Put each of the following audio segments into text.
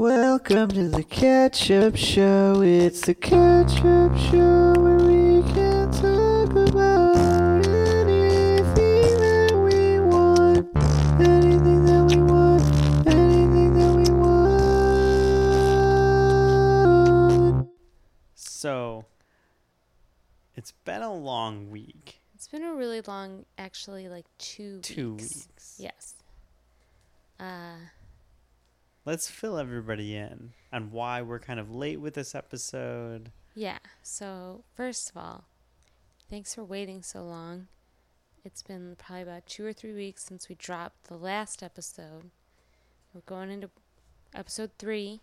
Welcome to the Ketchup Show. It's the Ketchup Show where we can talk about anything that we want. Anything that we want. Anything that we want. So, it's been a long week. It's been a really long, actually, like two Two weeks. weeks. Yes. Uh, Let's fill everybody in on why we're kind of late with this episode. yeah. So, first of all, thanks for waiting so long. It's been probably about two or three weeks since we dropped the last episode. We're going into episode three,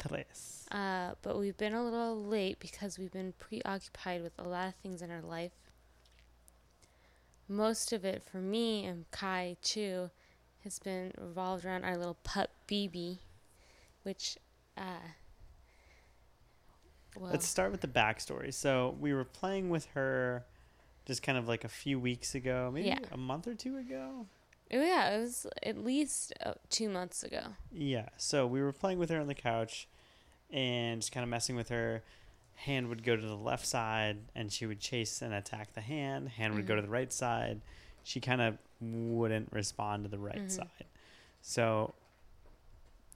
Tres. uh, but we've been a little late because we've been preoccupied with a lot of things in our life. Most of it for me and Kai too has been revolved around our little pup BB, which uh well Let's start with the backstory. So, we were playing with her just kind of like a few weeks ago, maybe Yeah. a month or two ago. oh yeah, it was at least uh, 2 months ago. Yeah. So, we were playing with her on the couch and just kind of messing with her. Hand would go to the left side and she would chase and attack the hand. Hand would go to the right side. She kind of wouldn't respond to the right Mhm. side. So,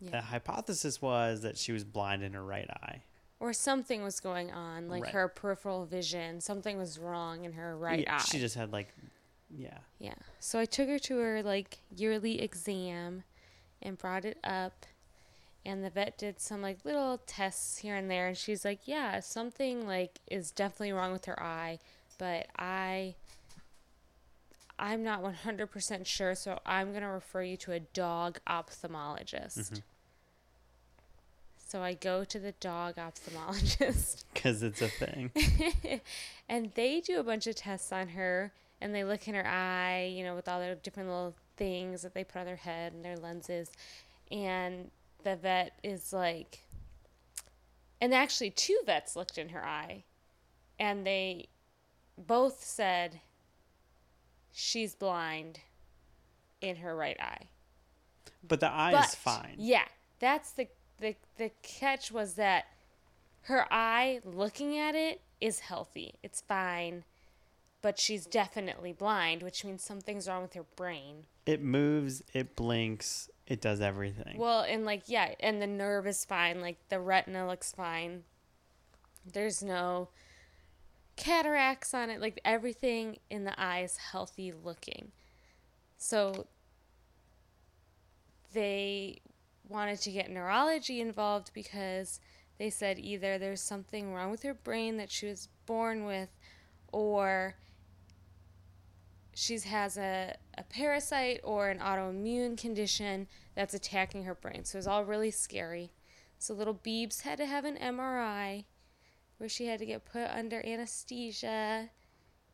the hypothesis was that she was blind in her right eye. Or something was going on, like Right. her peripheral vision, something was wrong in her right Yeah, eye. She just had like, yeah, Yeah. So I took her to her like yearly exam and brought it up and the vet did some like little tests here and there and she's like, "Yeah, something like is definitely wrong with her eye, but I I'm not 100% sure, so I'm going to refer you to a dog ophthalmologist." Mhm. So I go to the dog ophthalmologist because it's a thing. and they do a bunch of tests on her and they look in her eye, you know, with all their different little things that they put on their head and their lenses. And the vet is like, and actually, two vets looked in her eye and they both said she's blind in her right eye. But the eye But is fine. Yeah, that's the the the catch was that her eye looking at it is healthy. It's fine. But she's definitely blind, which means something's wrong with her brain. It moves, it blinks, it does everything. Well, and like yeah, and the nerve is fine, like the retina looks fine. There's no cataracts on it, like everything in the eye is healthy looking. So they wanted to get neurology involved because they said either there's something wrong with her brain that she was born with or she has a, a parasite or an autoimmune condition that's attacking her brain. So it was all really scary. So little Beebs had to have an MRI where she had to get put under anesthesia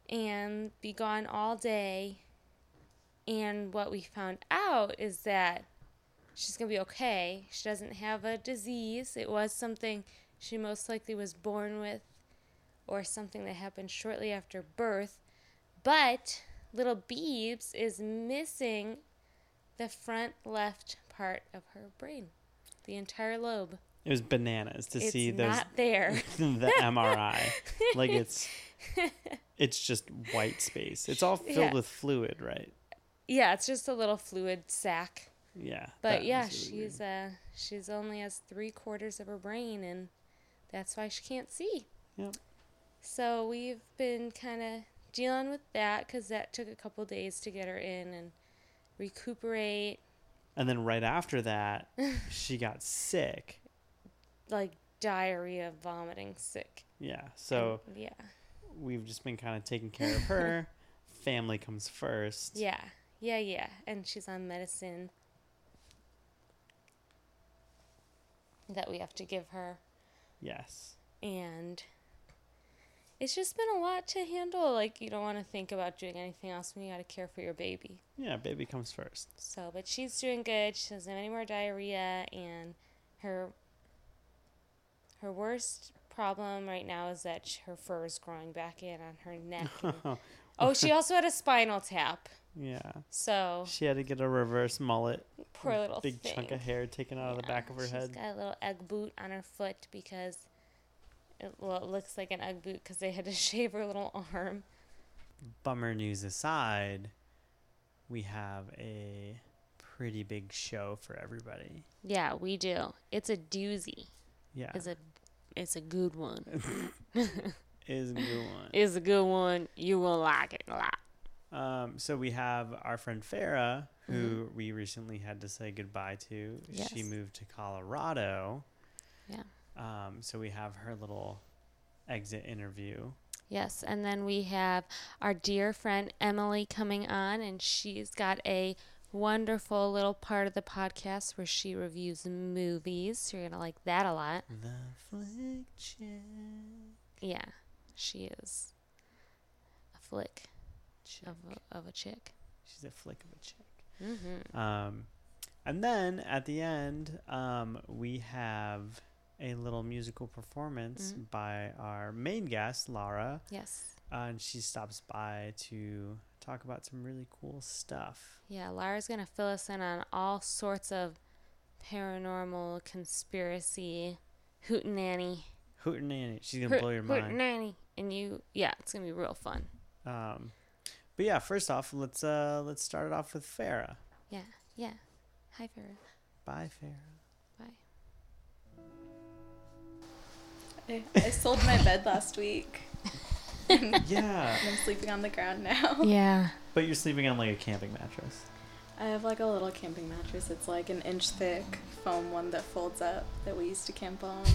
and be gone all day. And what we found out is that she's going to be okay. She doesn't have a disease. It was something she most likely was born with or something that happened shortly after birth. But little Beebs is missing the front left part of her brain, the entire lobe. It was bananas to it's see those not there. the MRI. like it's it's just white space. It's all filled Yeah. with fluid, right? yeah, it's just a little fluid sac. Yeah. But yeah, really she's uh she's only has three quarters of her brain, and that's why she can't see. Yep. So we've been kind of dealing with that because that took a couple days to get her in and recuperate. And then right after that, she got sick. Like diarrhea, vomiting, sick. Yeah. So And- yeah, we've just been kind of taking care of her. Family comes first. yeah, yeah, yeah. And she's on medicine that we have to give her, Yes. and it's just been a lot to handle. Like you don't want to think about doing anything else when you got to care for your baby. Yeah, baby comes first. So, but she's doing good. She doesn't have any more diarrhea, and her her worst problem right now is that sh- her fur is growing back in on her neck. and- Oh, she also had a spinal tap. Yeah. So She had to get a reverse mullet, poor little big thing. chunk of hair taken out of the back of her she's head. got a little egg boot on her foot because it, well, it looks like an egg boot because they had to shave her little arm. Bummer news aside, we have a pretty big show for everybody. Yeah, we do. It's a doozy. Yeah. It's a it's a good one. is a good one. It's a good one. You will like it a lot. Um, so we have our friend Farah, who we recently had to say goodbye to. She Mm-hmm. Moved to Colorado. Yeah. Um, so we have her little exit interview. Yes, and then we have our dear friend Emily coming on, and she's got a wonderful little part of the podcast where she reviews movies. So you're gonna like that a lot. The flick check. Yeah, she is a flick check. of a, of a chick. She's a flick of a chick. Mm-hmm. Um, and then at the end, um, we have a little musical performance Mhm. by our main guest, Laura. Yes. Uh, and she stops by to talk about some really cool stuff. Yeah, Laura's gonna fill us in on all sorts of paranormal conspiracy hootenanny. Hootenanny. She's going to blow your mind. Hootenanny. And you, yeah, it's gonna be real fun. Um, but yeah, first off, let's uh, let's start it off with Farah. Yeah, yeah. Hi, Farah. Bye, Farah. Bye. I, I sold my bed last week. and yeah, I'm sleeping on the ground now. Yeah. but you're sleeping on like a camping mattress. I have like a little camping mattress. It's like an inch thick foam one that folds up that we used to camp on.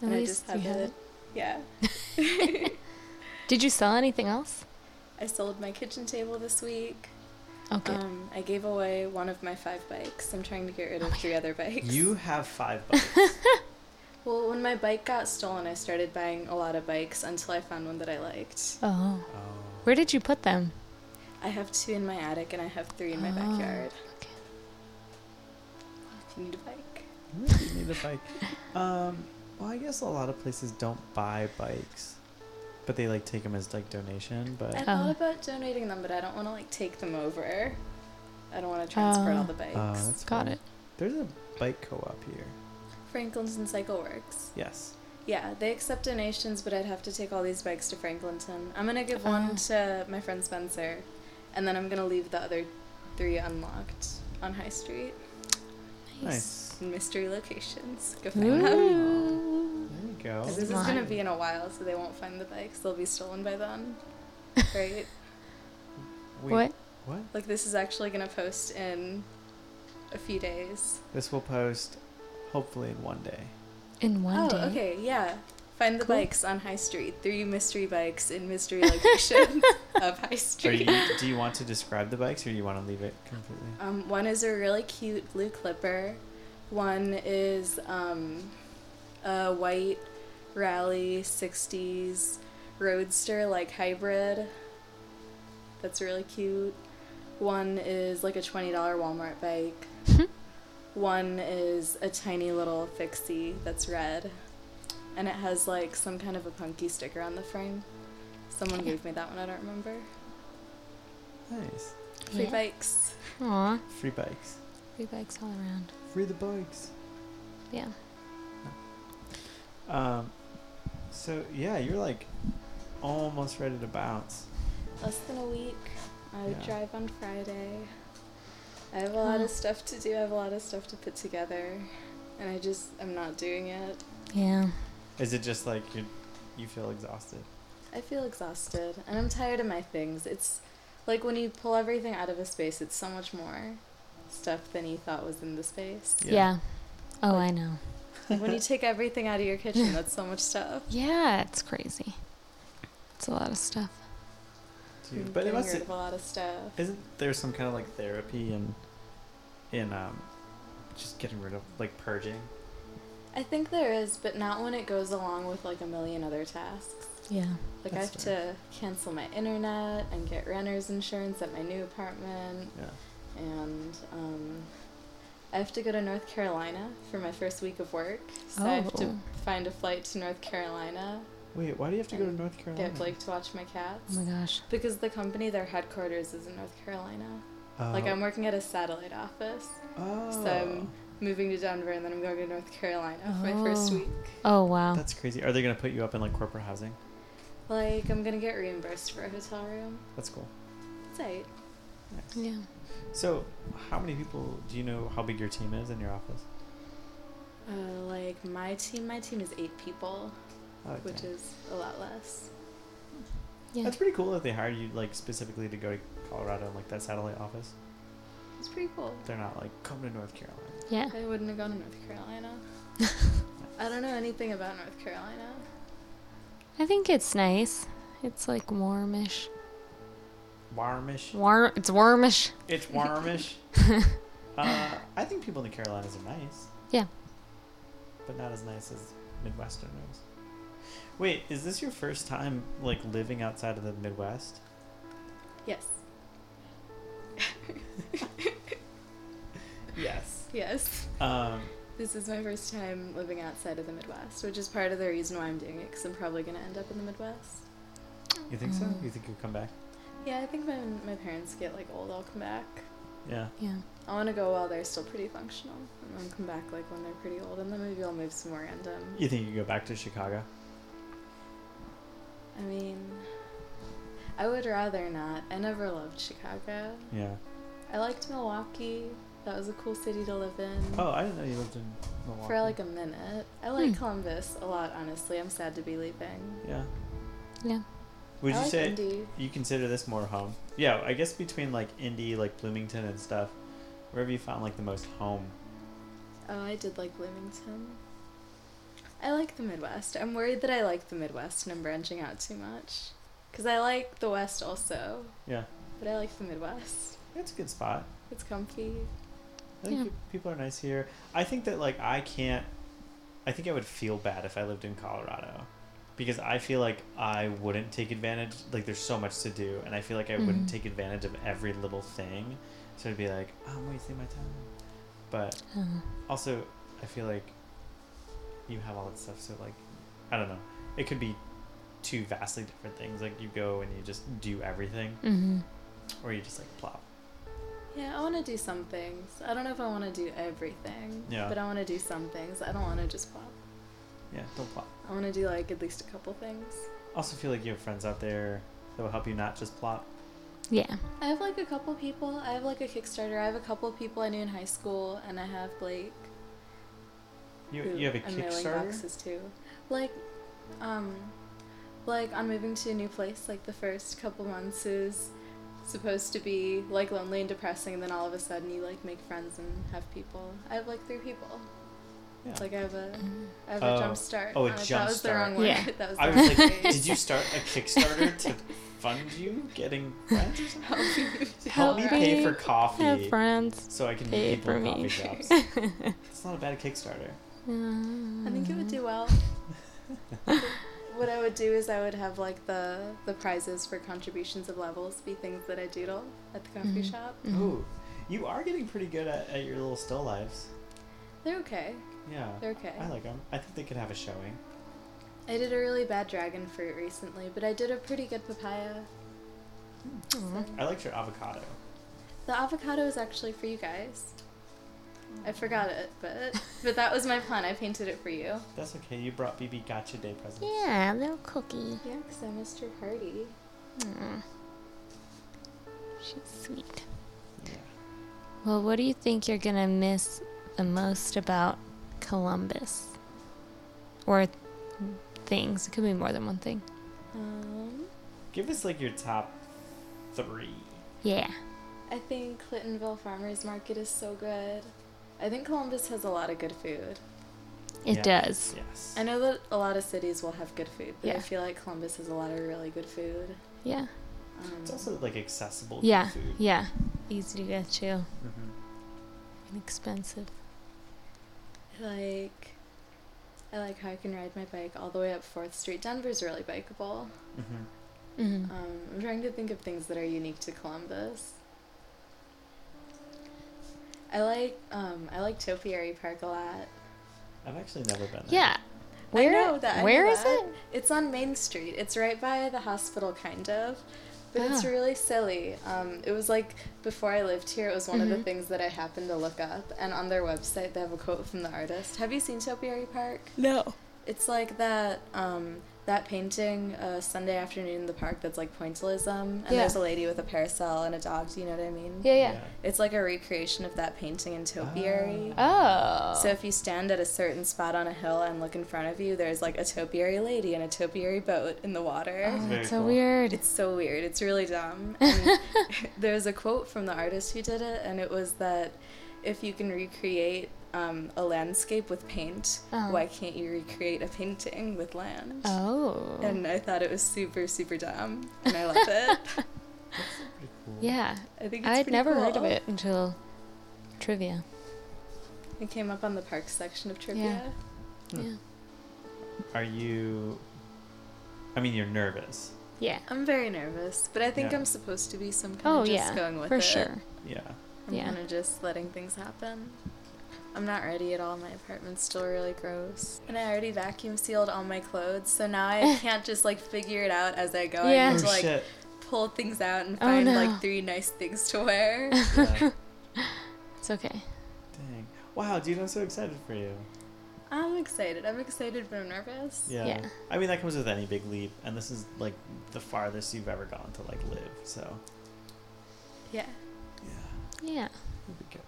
At and I least just have it. Yeah. Did you sell anything else? I sold my kitchen table this week. Okay. Um, I gave away one of my five bikes. I'm trying to get rid of three other bikes. You have five bikes. Well, when my bike got stolen, I started buying a lot of bikes until I found one that I liked. oh. oh. Where did you put them? I have two in my attic and I have three in my Oh. backyard. Okay. If you need a bike. you need a bike. Um, well, I guess a lot of places don't buy bikes, but they like take them as like donation. But I Oh. thought about donating them, but I don't want to like take them over. I don't want to transport Oh. all the bikes. Oh, that's Got fine. it. There's a bike co-op here. Franklinton Cycle Works. Yes. Yeah, they accept donations, but I'd have to take all these bikes to Franklinton. I'm gonna give Oh. one to my friend Spencer, and then I'm gonna leave the other three unlocked on High Street Nice. in mystery locations. Go find them. Ooh. There you go. 'Cause this is Smart. gonna be in a while, so they won't find the bikes. They'll be stolen by then. Right? We- What? What? like this is actually gonna post in a few days. This will post hopefully in one day. In one oh, day. okay, yeah. Find the Cool. bikes on High Street. Three mystery bikes in mystery locations of High Street. you, do you want to describe the bikes or do you want to leave it completely? Um, one is a really cute blue Clipper. One is um, a white Raleigh 60s Roadster, like hybrid. That's really cute. One is like a $20 Walmart bike. One is a tiny little fixie that's red. And it has like some kind of a punky sticker on the frame. Someone gave me that one, I don't remember. Nice. Free Yeah. bikes. Aw. Free bikes. Free bikes all around. Free the bikes. Yeah. Um, so yeah, you're like almost ready to bounce. Less than a week. I Yeah. drive on Friday. I have a lot of stuff to do. I have a lot of stuff to put together, and I just I'm not doing it. Yeah. Is it just like you you feel exhausted? I feel exhausted, and I'm tired of my things. It's like when you pull everything out of a space, it's so much more stuff than you thought was in the space. Yeah. Yeah. Oh, Like- I know. Like when you take everything out of your kitchen, that's so much stuff. Yeah, it's crazy. It's a lot of stuff. Dude, but it must rid a lot of stuff. isn't there some kind of like therapy in in um just getting rid of like purging? I think there is, but not when it goes along with like a million other tasks. Yeah. Like I have fair. to cancel my internet and get renter's insurance at my new apartment, Yeah. and um, I have to go to North Carolina for my first week of work. So I have to Oh. find a flight to North Carolina Wait, why do you have to go to North Carolina? Get Blake to watch my cats. Oh my gosh. Because the company, their headquarters is in North Carolina. Oh. Like I'm working at a satellite office. Oh. So I'm moving to Denver and then I'm going to North Carolina for my first Oh. week. Oh wow. That's crazy. Are they gonna put you up in like corporate housing? Like I'm gonna get reimbursed for a hotel room. That's cool. That's eight. Nice. Yeah. So, how many people do you know? How big your team is in your office? Uh, like my team, my team is eight people, Oh, which is a lot less. Yeah. That's pretty cool that they hired you like specifically to go to Colorado and like that satellite office. It's pretty cool. They're not like come to North Carolina. Yeah. I wouldn't have gone to North Carolina. I don't know anything about North Carolina. I think it's nice. It's like warmish. Warmish. Warm. It's warmish. It's warmish. uh, I think people in the Carolinas are nice. Yeah. But not as nice as Midwesterners. Wait, is this your first time like living outside of the Midwest? Yes. Yes. Yes. Um, This is my first time living outside of the Midwest, which is part of the reason why I'm doing it, because I'm probably going to end up in the Midwest. you think so? Mm. You think you'll come back? Yeah, I think when my parents get like old, I'll come back. Yeah. Yeah. I want to go while they're still pretty functional, and then come back like when they're pretty old, and then maybe I'll move somewhere random. You think you can go back to Chicago? I mean, I would rather not. I never loved Chicago. Yeah. I liked Milwaukee. That was a cool city to live in. Oh, I didn't know you lived in Milwaukee. For like a minute. I like Hmm. Columbus a lot, honestly. I'm sad to be leaving. Yeah. Yeah. Would I you like say Indy. you consider this more home? Yeah, I guess between like Indy, like Bloomington and stuff, wherever you found like the most home. Oh, I did like Bloomington. I like the Midwest. I'm worried that I like the Midwest and I'm branching out too much. Because I like the West also, Yeah. but I like the Midwest. It's a good spot. It's comfy. I think Yeah. people are nice here. I think that like I can't. I think I would feel bad if I lived in Colorado, because I feel like I wouldn't take advantage. Like there's so much to do, and I feel like I wouldn't Mhm. take advantage of every little thing. So it'd be like oh, I'm wasting my time. But Uh, also, I feel like you have all that stuff. So like, I don't know. It could be two vastly different things. Like you go and you just do everything, mhm. or you just like plop. Yeah, I want to do some things. I don't know if I want to do everything. Yeah. But I want to do some things. I don't want to just plop. Yeah, don't plop. I want to do like at least a couple things. Also, feel like you have friends out there that will help you not just plop. Yeah. I have like a couple people. I have like a Kickstarter. I have a couple people I knew in high school, and I have Blake. You you have a I'm Kickstarter. boxes too. Like, um, like on moving to a new place, like the first couple months is supposed to be like lonely and depressing, and then all of a sudden you like make friends and have people. I have like three people. Yeah. Like I have a. I have Oh. a jump start. Oh, a Uh, jump That was the wrong word. Yeah. that was. The I was wrong like, phrase. did you start a Kickstarter to fund you getting friends or something? Help me, Help me get pay right. for Have friends. so I can Pay meet people for in coffee me. shops. It's not a bad Kickstarter. I think it would do well. what I would do is I would have like the the prizes for contributions of levels be things that I doodle at the coffee Mhm. shop. Mhm. Ooh, you are getting pretty good at, at your little still lives. They're okay. Yeah, They're okay. I like them. I think they could have a showing. I did a really bad dragon fruit recently, but I did a pretty good papaya. Aw. I liked your avocado. The avocado is actually for you guys. I forgot it, but but that was my plan. I painted it for you. That's okay. You brought BB Gotcha Day presents. Yeah, a little cookie. Yeah, because I missed her party. Aw. She's sweet. Yeah. Well, what do you think you're gonna miss the most about Columbus? Or th- things? It could be more than one thing. Um, Give us like your top three. Yeah. I think Clintonville Farmers Market is so good. I think Columbus has a lot of good food. It Yeah. does. Yes. I know that a lot of cities will have good food, but I feel like Columbus has a lot of really good food. Yeah. Um, It's also like accessible. Yeah. Food. Yeah. Easy to get to. Mm-hmm. Inexpensive. I like I like how I can ride my bike all the way up Fourth Street. Denver's really bikeable. Mm-hmm. Mm-hmm. Um, I'm trying to think of things that are unique to Columbus. I like um, I like Topiary Park a lot. I've actually never been there. Yeah. Where? I know that. I where know is that. it? It's on Main Street. It's right by the hospital, kind of. But it's Ah. really silly. Um, it was like before I lived here, it was one of Mm-hmm. the things that I happened to look up. And on their website, they have a quote from the artist. Have you seen Topiary Park? No. It's like that um, that painting uh, Sunday afternoon in the park that's like pointillism, and Yeah. there's a lady with a parasol and a dog. Do you know what I mean? Yeah, yeah. It's like a recreation of that painting in Topiary. Oh. So if you stand at a certain spot on a hill and look in front of you, there's like a topiary lady and a topiary boat in the water. Oh, very that's so cool. weird. It's so weird. It's really dumb. And there's a quote from the artist who did it, and it was that if you can recreate um, a landscape with paint, Uh-huh. why can't you recreate a painting with land? oh. And I thought it was super, super dumb, and I love it. Pretty cool. yeah. I think it's I'd pretty never heard of it until trivia. It came up on the park section of trivia. Yeah. Are you? I mean, you're nervous. Yeah. I'm very nervous, but I think Yeah. I'm supposed to be some kind Oh of just yeah. going with for it. sure. Yeah. I'm Yeah. kind of just letting things happen. I'm not ready at all. My apartment's still really gross. And I already vacuum sealed all my clothes, so now I can't just like figure it out as I go. Yeah. I Oh need to oh, like shit. pull things out and Oh, find no. like three nice things to wear. Yeah. It's okay. Dang. Wow, dude, I'm so excited for you. I'm excited. I'm excited, but I'm nervous. Yeah. Yeah. I mean, that comes with any big leap, and this is like the farthest you've ever gone to like live. So Yeah. yeah, Yeah. it'll be good.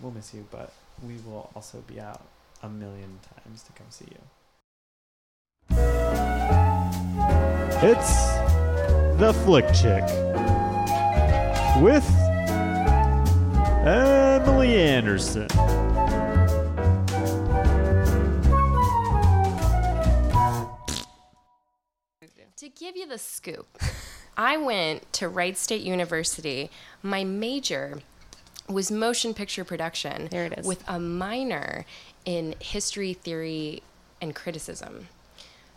We'll miss you, but we will also be out a million times to come see you. It's the Flick Chick with Emily Anderson. To give you the scoop, I went to Wright State University. My major was motion picture production. There it is. With a minor in history, theory, and criticism.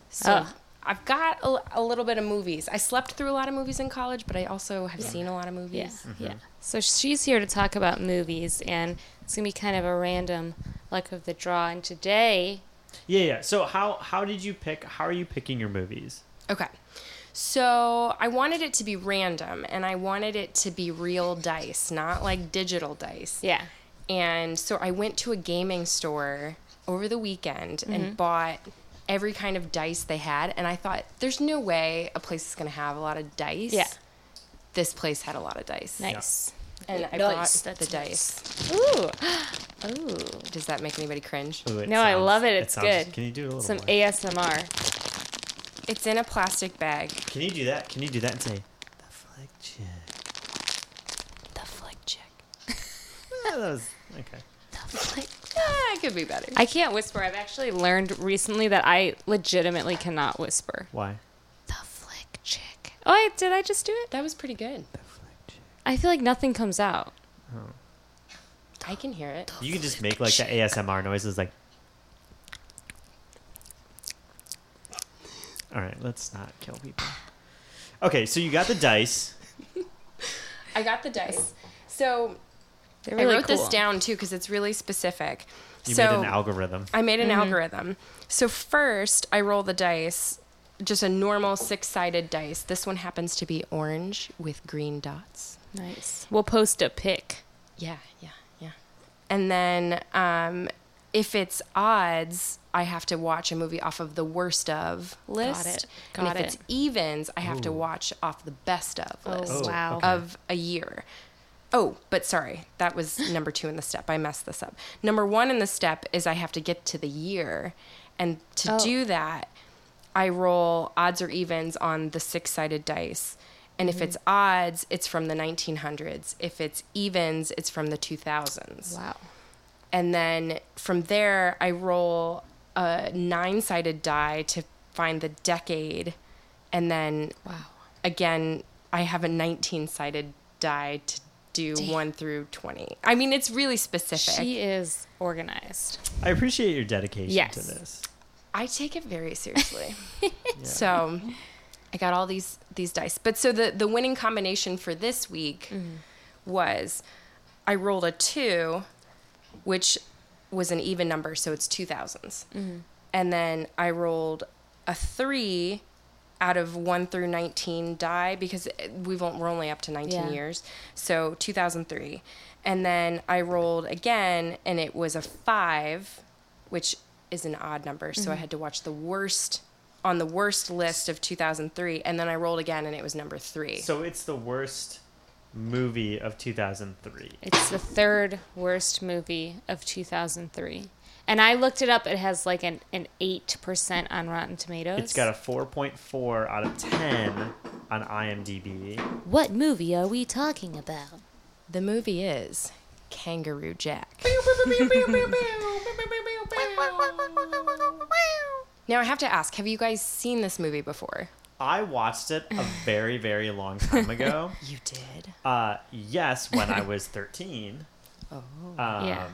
So. I've got a, a little bit of movies. I slept through a lot of movies in college, but I also have seen a lot of Yeah. movies. Yeah. So she's here to talk about movies, and it's gonna be kind of a random luck of the draw. And today, Yeah, yeah. So how how did you pick? How are you picking your movies? Okay. So I wanted it to be random and I wanted it to be real dice, not like digital dice. yeah, And so I went to a gaming store over the weekend Mm-hmm. and bought every kind of dice they had. And I thought, there's no way a place is going to have a lot of dice. Yeah. This place had a lot of dice. nice. And I Nice, bought the that's dice. Ooh, ooh. Does that make anybody cringe? Ooh, it No, I love it. It's sounds- good. Can you do a little Some more? ASMR. It's in a plastic bag. Can you do that? Can you do that and say the flick chick? The flick chick. Yeah, that was okay. The flick. Ah, it could be better. I can't whisper. I've actually learned recently that I legitimately cannot whisper. Why? The flick chick. Oh, I, did I just do it? that was pretty good. The flick chick. I feel like nothing comes out. Oh. I can hear it. You can just make like the ASMR noises, like. All right, let's not kill people. Okay, so you got the dice. I got the dice. So really I wrote this down too because it's really specific. You so made an algorithm. I made an algorithm. So first, I roll the dice, just a normal six-sided dice. This one happens to be orange with green dots. Nice. We'll post a pic. Yeah, yeah, yeah. And then um, if it's odds, I have to watch a movie off of the worst of list. it. and if it. it's evens, I have to watch off the best of Oh, list Oh, wow. okay. of a year. Oh, but sorry, that was number two in the step. I messed this up. Number one in the step is I have to get to the year. And to Oh. do that, I roll odds or evens on the six sided dice. And if mm-hmm. it's odds, it's from the 1900s. If it's evens, it's from the 2000s. Wow. And then from there, I roll a nine sided die to find the decade. And then Wow. again, I have a 19 sided die to do Damn. 1 through 20. I mean, it's really specific. She is organized. I appreciate your dedication Yes. to this. I take it very seriously. So I got all these these dice. But so the the winning combination for this week mm-hmm. was I rolled a 2 which was an even number, so it's 2000s. Mm-hmm. and then I rolled a three out of one through 19 die because we've on- we're only up to 19 Yeah. years. So 2003. And then I rolled again and it was a five, which is an odd number. So I mm-hmm. had to watch the worst on the worst list of 2003. And then I rolled again and it was number three. So it's the worst movie of 2003. It's the third worst movie of 2003. And I looked it up. It has like an, an 8% on Rotten Tomatoes. It's got a 4.4 out of 10 on IMDb. What movie are we talking about? the movie is Kangaroo Jack. Now I have to ask, have you guys seen this movie before? I watched it a very, very long time ago. You did. Uh, yes, when I was 13. Oh. Um, Yeah.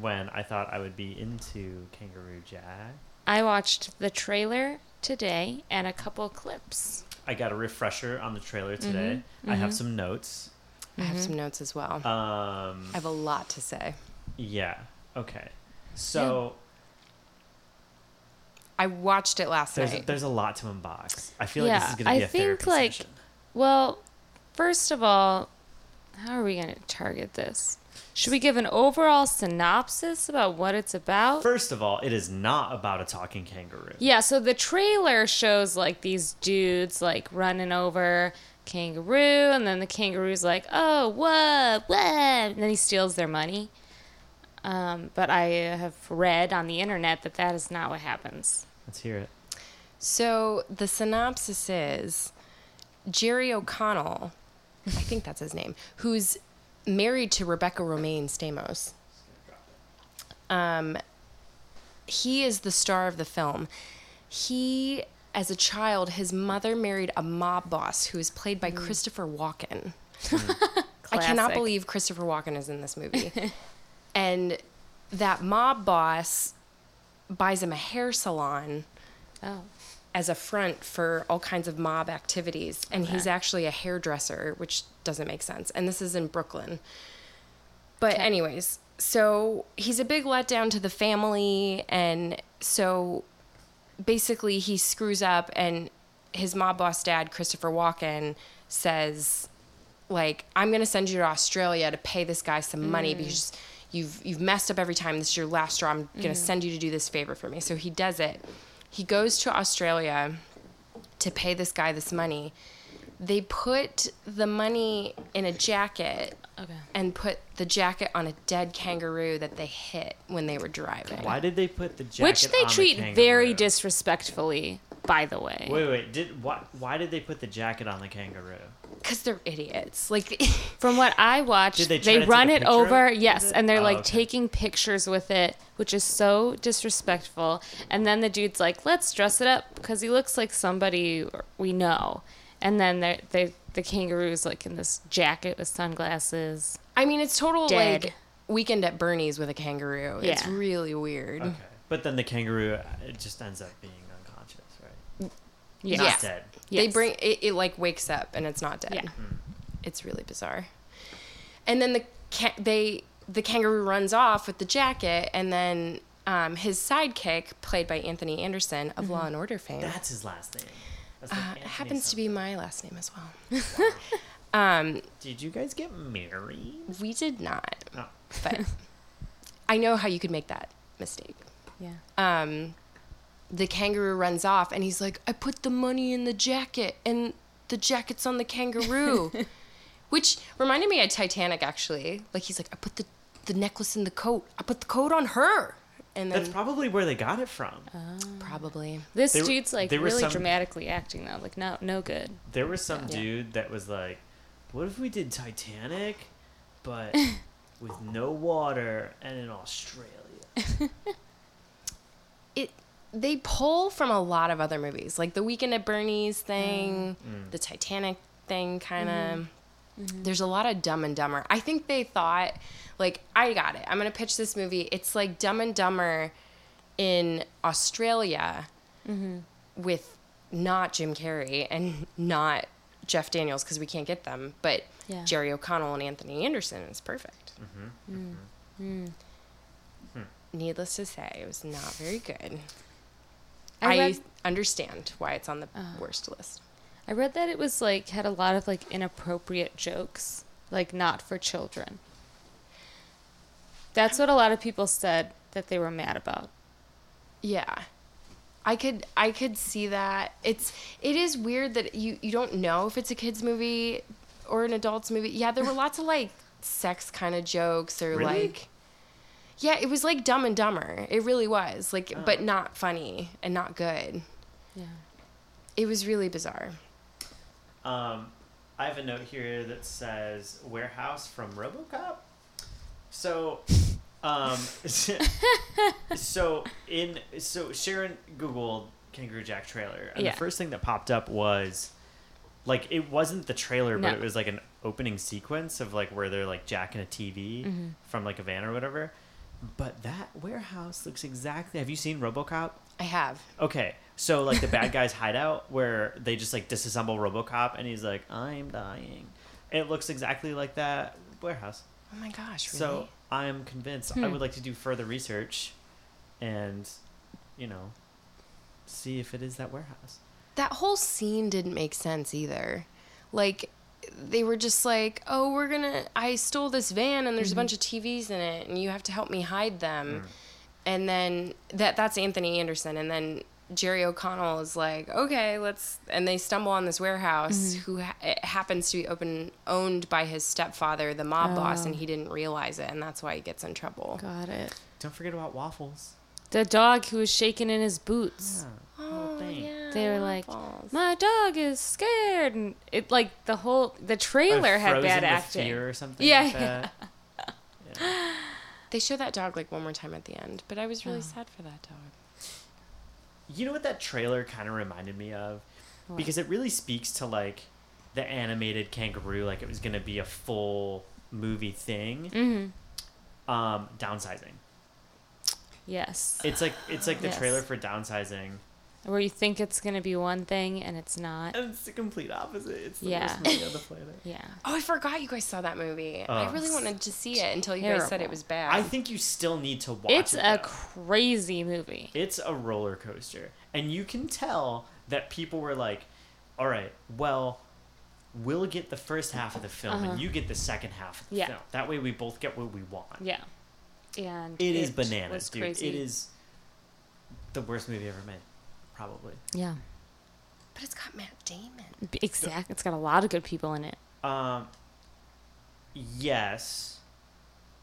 When I thought I would be into Kangaroo Jack. I watched the trailer today and a couple clips. I got a refresher on the trailer today. I have some notes. I have some notes as well. Um, I have a lot to say. yeah. Okay. So I watched it last there's night. there's a lot to unbox. I feel like this is gonna be I a think, like, session. Well, first of all, how are we going to target this? Should we give an overall synopsis about what it's about? First of all, it is not about a talking kangaroo. Yeah, so the trailer shows like these dudes like running over kangaroo, and then the kangaroo's like, "Oh, what, what?" And then he steals their money. Um, but I have read on the internet that that is not what happens. Let's hear it. So the synopsis is Jerry O'Connell, I think that's his name, who's married to Rebecca Romijn Stamos. Um, he is the star of the film. He, as a child, his mother married a mob boss who is played by Christopher Walken. I cannot believe Christopher Walken is in this movie. and that mob boss buys him a hair salon Oh, as a front for all kinds of mob activities. And he's actually a hairdresser, which doesn't make sense. And this is in Brooklyn. But, anyways, so he's a big letdown to the family. And so basically, he screws up, and his mob boss dad, Christopher Walken, says, like, I'm going to send you to Australia to pay this guy some money mm. because you've you've messed up every time. This is your last straw. I'm going to mm-hmm. send you to do this favor for me. So he does it. He goes to Australia to pay this guy this money. They put the money in a jacket okay. and put the jacket on a dead kangaroo that they hit when they were driving. Why did they put the jacket Which they on the treat kangaroo? very disrespectfully, by the way. Wait, wait. Did why? Why did they put the jacket on the kangaroo? Because they're idiots. Like, From what I watched, they they, run it over, of yes, it? and they're Oh, like okay. taking pictures with it, which is so disrespectful. And then the dude's like, "Let's dress it up because he looks like somebody we know." And then they they the kangaroo's like in this jacket with sunglasses. I mean, it's total Dead. like weekend at Bernie's with a kangaroo. It's really weird. Okay. But then the kangaroo, it just ends up being unconscious, right? Yeah. Not Yeah. dead. They bring it, it like wakes up and it's not dead. Yeah. It's really bizarre. And then the ca- they the kangaroo runs off with the jacket, and then um, his sidekick, played by Anthony Anderson of Law and Order fame, That's his last name. Like uh, Anthony happens to be my last name as well. um, Did you guys get married? we did not, No. but I know how you could make that mistake. Yeah. um, the kangaroo runs off and he's like, I put the money in the jacket and the jacket's on the kangaroo. Which reminded me of Titanic actually. Like he's like, I put the, the necklace in the coat. I put the coat on her. And then That's probably where they got it from. Oh. probably. This There dude's like there were really some- dramatically acting though, like no no good. There was some Yeah. dude that was like, "What if we did Titanic, but with no water and in Australia?" It they pull from a lot of other movies. Like the Weekend at Bernie's thing, Mm. the Titanic thing kind of. Mm-hmm. Mm-hmm. There's a lot of Dumb and Dumber. I think they thought, like, I got it. I'm going to pitch this movie. It's like Dumb and Dumber in Australia mm-hmm. with not Jim Carrey and not Jeff Daniels because we can't get them, but Yeah. Jerry O'Connell and Anthony Anderson is perfect. Mm. Mm. Hmm. Needless to say, it was not very good. I, I understand why it's on the Oh. worst list. I read that it was like had a lot of like inappropriate jokes, like not for children. That's what a lot of people said that they were mad about. Yeah. I could I could see that. It's it is weird that you you don't know if it's a kids movie or an adults movie. Yeah, there were lots of like sex kind of jokes or Really? like Yeah, it was like Dumb and Dumber. It really was. Like Oh. but not funny and not good. Yeah. It was really bizarre. Um, I have a note here that says warehouse from RoboCop. So, um, so in so Sharon googled Kangaroo Jack trailer, and Yeah. the first thing that popped up was like it wasn't the trailer, but it was like an opening sequence of like where they're like jacking a TV Mm-hmm. from like a van or whatever. But that warehouse looks exactly. Have you seen RoboCop? I have. Okay, so like the bad guy's hideout where they just like disassemble RoboCop and he's like, "I'm dying." It looks exactly like that warehouse. Oh my gosh, really? So I'm convinced. I Hmm. would like to do further research, and you know, see if it is that warehouse. that whole scene didn't make sense either. Like they were just like, "Oh, we're going to I stole this van and there's Mm-hmm. a bunch of TVs in it and you have to help me hide them." And then that that's Anthony Anderson and then Jerry O'Connell is like, "Okay, let's." And they stumble on this warehouse Mm-hmm. who ha- it happens to be open owned by his stepfather, the mob boss, Oh. and he didn't realize it, and that's why he gets in trouble. Got it. Don't forget about waffles. The dog who was shaking in his boots. Yeah. whole thing. They were like, waffles. My dog is scared and it like the whole the trailer had bad acting. Fear or something. Yeah, like yeah. that. Yeah. They show that dog like one more time at the end, but I was really Oh. sad for that dog. You know what that trailer kind of reminded me of? What? Because it really speaks to like the animated kangaroo, like it was gonna be a full movie thing. Mm-hmm. Um, downsizing. Yes. It's like it's like the Yes. trailer for downsizing, Where you think it's gonna be one thing and it's not. and it's the complete opposite. It's the Yeah. worst movie on the planet. Yeah. Oh, I forgot you guys saw that movie. I Oh. really wanted to see it until you guys said it was bad. I think you still need to watch It's it. It's a though. crazy movie. it's a roller coaster, and you can tell that people were like, "All right, well." We'll get the first half of the film, Uh-huh. and you get the second half of the Yeah. film. That way, we both get what we want. Yeah. And It is bananas, was dude. crazy. It is the worst movie ever made, probably. Yeah. but it's got Matt Damon. Exactly. It's got a lot of good people in it. Um, yes,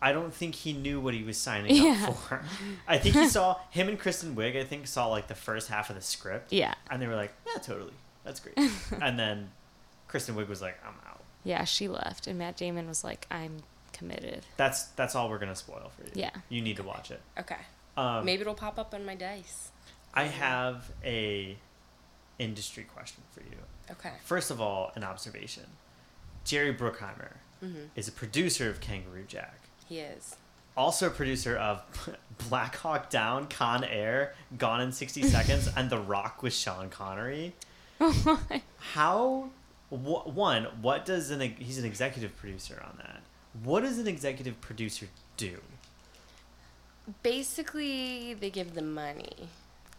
I don't think he knew what he was signing Yeah. up for. I think he saw him and Kristen Wiig. I think saw like the first half of the script, Yeah. and they were like, "Yeah, totally, that's great." and then Kristen Wiig was like, "I'm out." Yeah, she left and Matt Damon was like, I'm committed. That's that's all we're gonna spoil for you. Yeah. you need to watch it. Okay. Um, Maybe it'll pop up on my dice. I have a industry question for you. Okay. First of all, an observation. Jerry Bruckheimer Mm-hmm. is a producer of Kangaroo Jack. He is. Also a producer of Black Hawk Down, Con Air, Gone in 60 Seconds, and The Rock with Sean Connery. How, wh- one, what does an, he's an executive producer on that. What does an executive producer do? Basically, they give the money.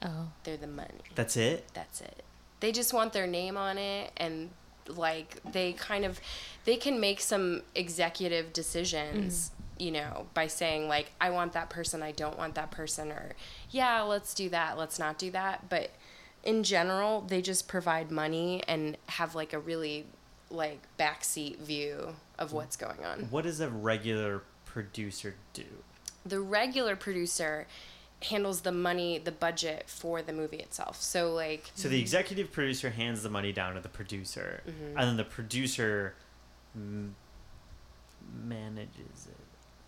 Oh. They're the money. That's it? That's it. They just want their name on it and like they kind of they can make some executive decisions, mm-hmm. you know, by saying like I want that person, I don't want that person or yeah, let's do that, let's not do that, but in general, they just provide money and have like a really like backseat view of what's going on. What does a regular producer do? the regular producer handles the money, the budget for the movie itself. So like So the executive producer hands the money down to the producer, Mm-hmm. and then the producer m- manages it.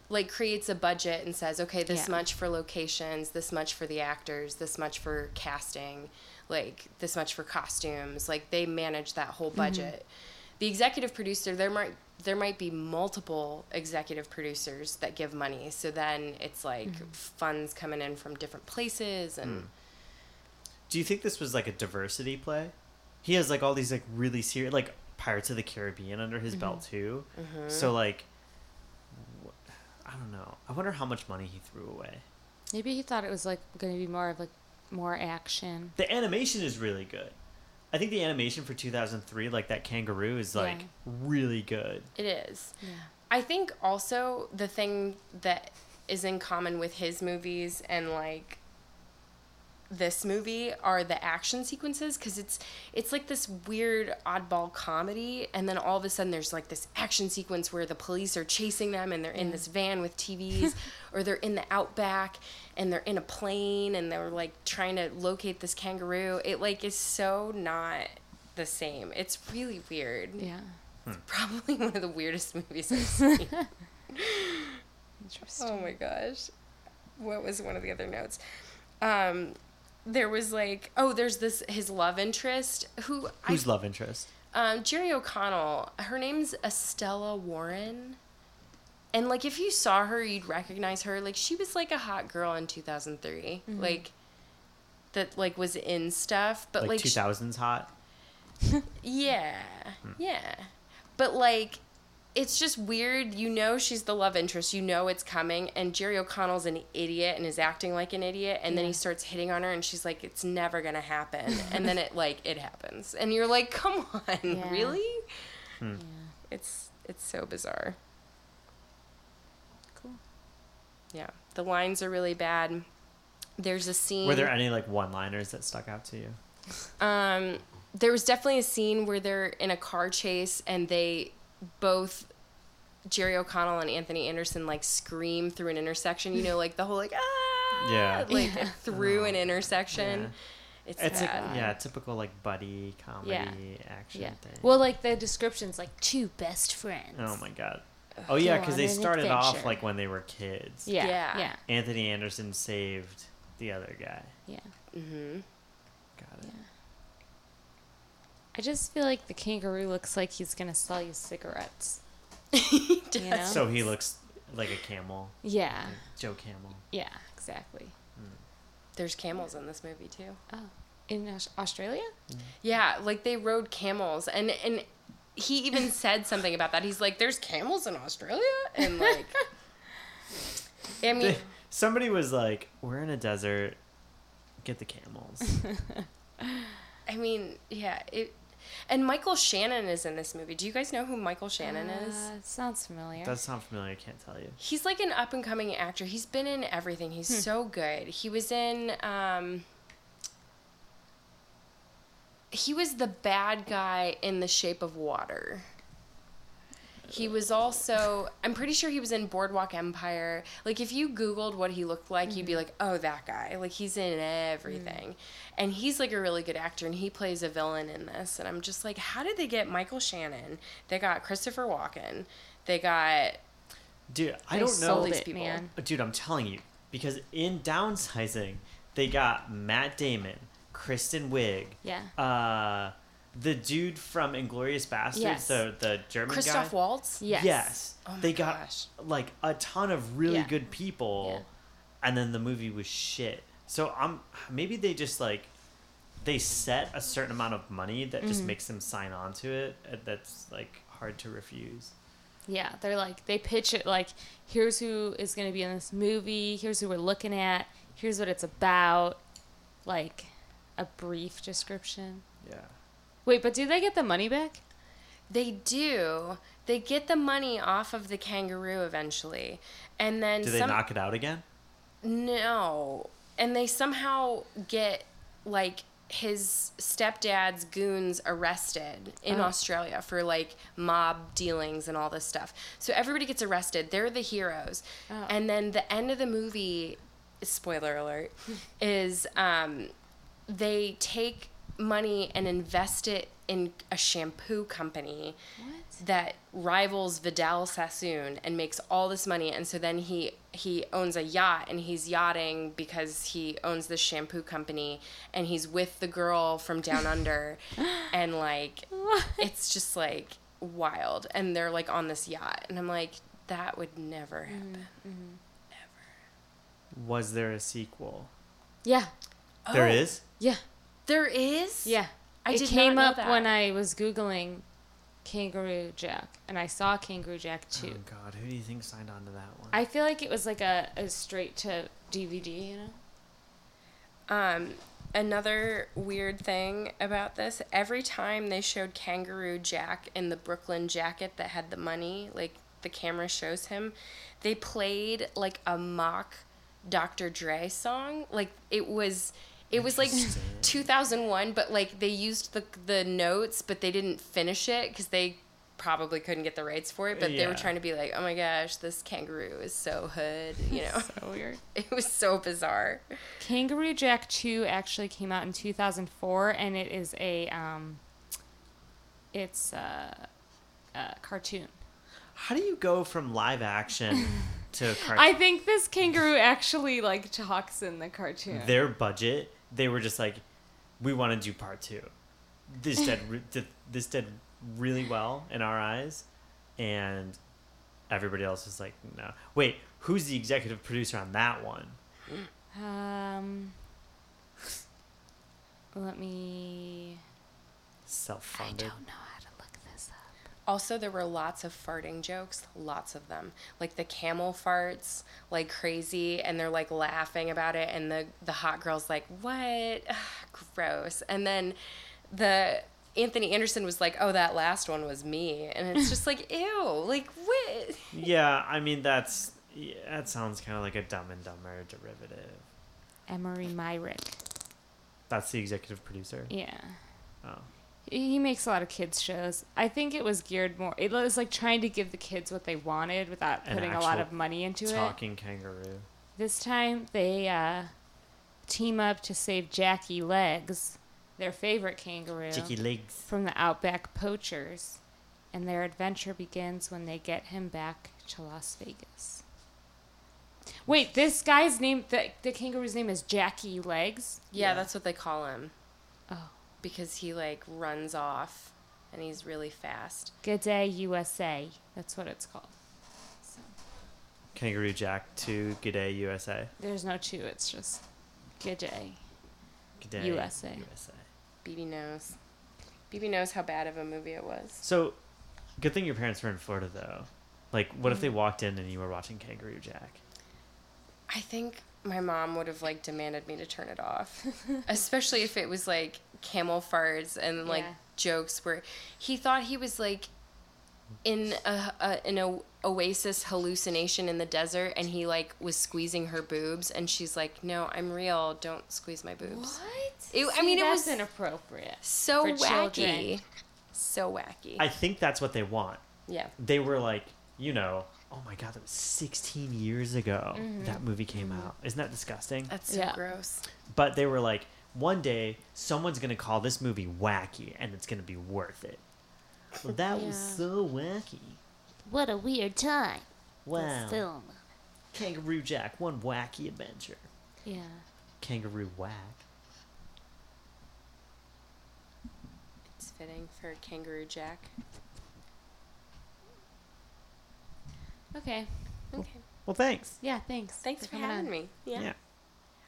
like creates a budget and says, okay, this Yeah. much for locations, this much for the actors, this much for casting, like this much for costumes. Like they manage that whole budget. The executive producer, there might there might be multiple executive producers that give money. So then it's like mm-hmm. funds coming in from different places and mm. Do you think this was like a diversity play? He has like all these like really serious like Pirates of the Caribbean under his belt mm-hmm. too. Mm-hmm. So like, wh- I don't know. I wonder how much money he threw away. Maybe he thought it was like going to be more of like more action. The animation is really good. I think the animation for 2003, like that kangaroo, is like Yeah. really good. It is. Yeah. I think also the thing that is in common with his movies and like this movie are the action sequences because it's it's like this weird oddball comedy and then all of a sudden there's like this action sequence where the police are chasing them and they're in this van with TVs or they're in the outback and they're in a plane and they're like trying to locate this kangaroo it like is so not the same it's really weird Yeah. probably one of the weirdest movies I've seen. Interesting. oh my gosh. What was one of the other notes? Um, there was like, oh, there's this his love interest who whose I, love interest? um, Jerry O'Connell. Her name's Estella Warren. And like, if you saw her, you'd recognize her. Like, she was like a hot girl in 2003. Mm-hmm. Like, that like was in stuff, but Like, like, sh- 2000s hot. yeah, hmm. yeah. But like, it's just weird. You know she's the love interest. You know it's coming, and Jerry O'Connell's an idiot and is acting like an idiot, and then he starts hitting on her, and she's like, "It's never gonna happen," and then it like it happens, and you're like, "Come on, Yeah. really?" Hmm. Yeah. It's it's so bizarre. Cool. Yeah, the lines are really bad. There's a scene. Were there any like one-liners that stuck out to you? Um, there was definitely a scene where they're in a car chase and they both Jerry O'Connell and Anthony Anderson like scream through an intersection. You know, like the whole like ah, Yeah. like through an intersection. Yeah. It's, It's like bad. yeah, typical like buddy comedy Yeah. action Yeah. thing. Well, like the description's like two best friends. oh my god. Oh yeah, because they an started off like when they were kids. Yeah. Yeah. Yeah. Anthony Anderson saved the other guy. Yeah. Mm-hmm. Got it. Yeah. I just feel like the kangaroo looks like he's gonna sell you cigarettes. You know? So he looks like a camel, Yeah. like Joe Camel. Yeah. Exactly. There's camels in this movie too. Oh, in Aus- Australia? Yeah, like they rode camels, and and he even said something about that. He's like, "There's camels in Australia," and like, I mean, somebody was like, "We're in a desert. Get the camels." I mean, yeah, it. And Michael Shannon is in this movie. Do you guys know who Michael Shannon is? Uh, sounds familiar. Does sound familiar. I can't tell you. He's like an up and coming actor. He's been in everything. He's so good. He was in. Um, he was the bad guy in The Shape of Water. He was also. I'm pretty sure he was in Boardwalk Empire. Like, if you Googled what he looked like, you'd be mm-hmm. like, oh, that guy. Like, he's in everything. Mm. And he's like a really good actor, and he plays a villain in this. And I'm just like, how did they get Michael Shannon? They got Christopher Walken. They got. Dude, I don't know. these it, people. man. Dude, I'm telling you, because in downsizing, they got Matt Damon, Kristen Wiig, Yeah. uh, the dude from Inglourious Basterds, Yes. the the German Christoph guy. Waltz? Yes. Yes, Oh they got gosh. like a ton of really Yeah. good people, Yeah. and then the movie was shit. So I'm maybe they just like they set a certain amount of money that Mm-hmm. just makes them sign on to it. That's like hard to refuse. Yeah, they're like they pitch it like here's who is going to be in this movie, here's who we're looking at, here's what it's about, like a brief description. Yeah. Wait, but do they get the money back? They do. They get the money off of the kangaroo eventually. And then Do they some knock it out again? No. And they somehow get like his stepdad's goons arrested in Oh. Australia for like mob dealings and all this stuff. So everybody gets arrested. They're the heroes. Oh. And then the end of the movie, spoiler alert, is um, they take money and invest it in a shampoo company What? that rivals Vidal Sassoon and makes all this money and so then he he owns a yacht and he's yachting because he owns this shampoo company and he's with the girl from down under and like it's just like wild and they're like on this yacht and I'm like that would never mm-hmm. happen. Mm-hmm. Ever. Was there a sequel? Yeah. Oh. There Oh, is. Yeah. There is? Yeah. I it did came not know up that. when I was googling Kangaroo Jack and I saw Kangaroo Jack 2. Oh God, who do you think signed on to that one? I feel like it was like a, a straight to DVD, you know? Um, another weird thing about this, every time they showed Kangaroo Jack in the Brooklyn jacket that had the money, like the camera shows him, they played like a mock Dr. Dre song. Like it was it was like 2001, but like they used the the notes, but they didn't finish it because they probably couldn't get the rights for it. But they were trying to be like, oh my gosh, this kangaroo is so hood, you know. So weird. it was so bizarre. Kangaroo Jack 2 actually came out in 2004 and it is a um it's a, a cartoon. How do you go from live action to cartoon? I think this kangaroo actually like talks in the cartoon. Their budget, they were just like, we want to do part two. This did re- did- this did really well in our eyes, and everybody else was like, no. Wait, who's the executive producer on that one? Um let me know how to look this up. Also, there were lots of farting jokes, lots of them. Like the camel farts like crazy, and they're like laughing about it, and the the hot girl's like, "What? Ugh, gross." And then the Anthony Anderson was like, "Oh, that last one was me," and it's just like, "Ew!" Like what? Yeah, I mean that's yeah, that sounds kind of like a Dumb and Dumber derivative. Emery Myrick. That's the executive producer. Yeah. Oh. He makes a lot of kids shows. I think it was geared more. It was like trying to give the kids what they wanted without An putting a lot of money into it. Talking kangaroo. This time they uh, team up to save Jackie Legs, their favorite kangaroo, Jicky legs. from the outback poachers, and their adventure begins when they get him back to Las Vegas. Wait, this guy's name, the, the kangaroo's name is Jackie Legs? Yeah, that's what they call him Oh. Because he like runs off, and he's really fast. Good Day USA. That's what it's called. So, Kangaroo Jack to day, USA. there's no two, it's just Good Day. G'day USA. USA. BB knows. BB knows how bad of a movie it was. So, good thing your parents were in Florida though. Like, what if Mm. they walked in and you were watching Kangaroo Jack? I think my mom would have like demanded me to turn it off, especially if it was like camel farts and like Yeah. jokes where he thought he was like in a, a in a oasis hallucination in the desert and he like was squeezing her boobs and she's like no i'm real don't squeeze my boobs It- I See, mean, it that's was- inappropriate. so wacky children. so wacky I think that's what they want. yeah They were like, you know, oh my god, that was 16 years ago Mm-hmm. that movie came out. Isn't that disgusting? that's so Yeah. gross But they were like, one day someone's gonna call this movie wacky and it's gonna be worth it. Well, that was so wacky. What a weird time. Wow. This film. Kangaroo Jack, one wacky adventure. Yeah. Kangaroo whack. it's fitting for kangaroo jack Okay. okay Well, thanks. Yeah, thanks. thanks for coming having on. me yeah. Yeah.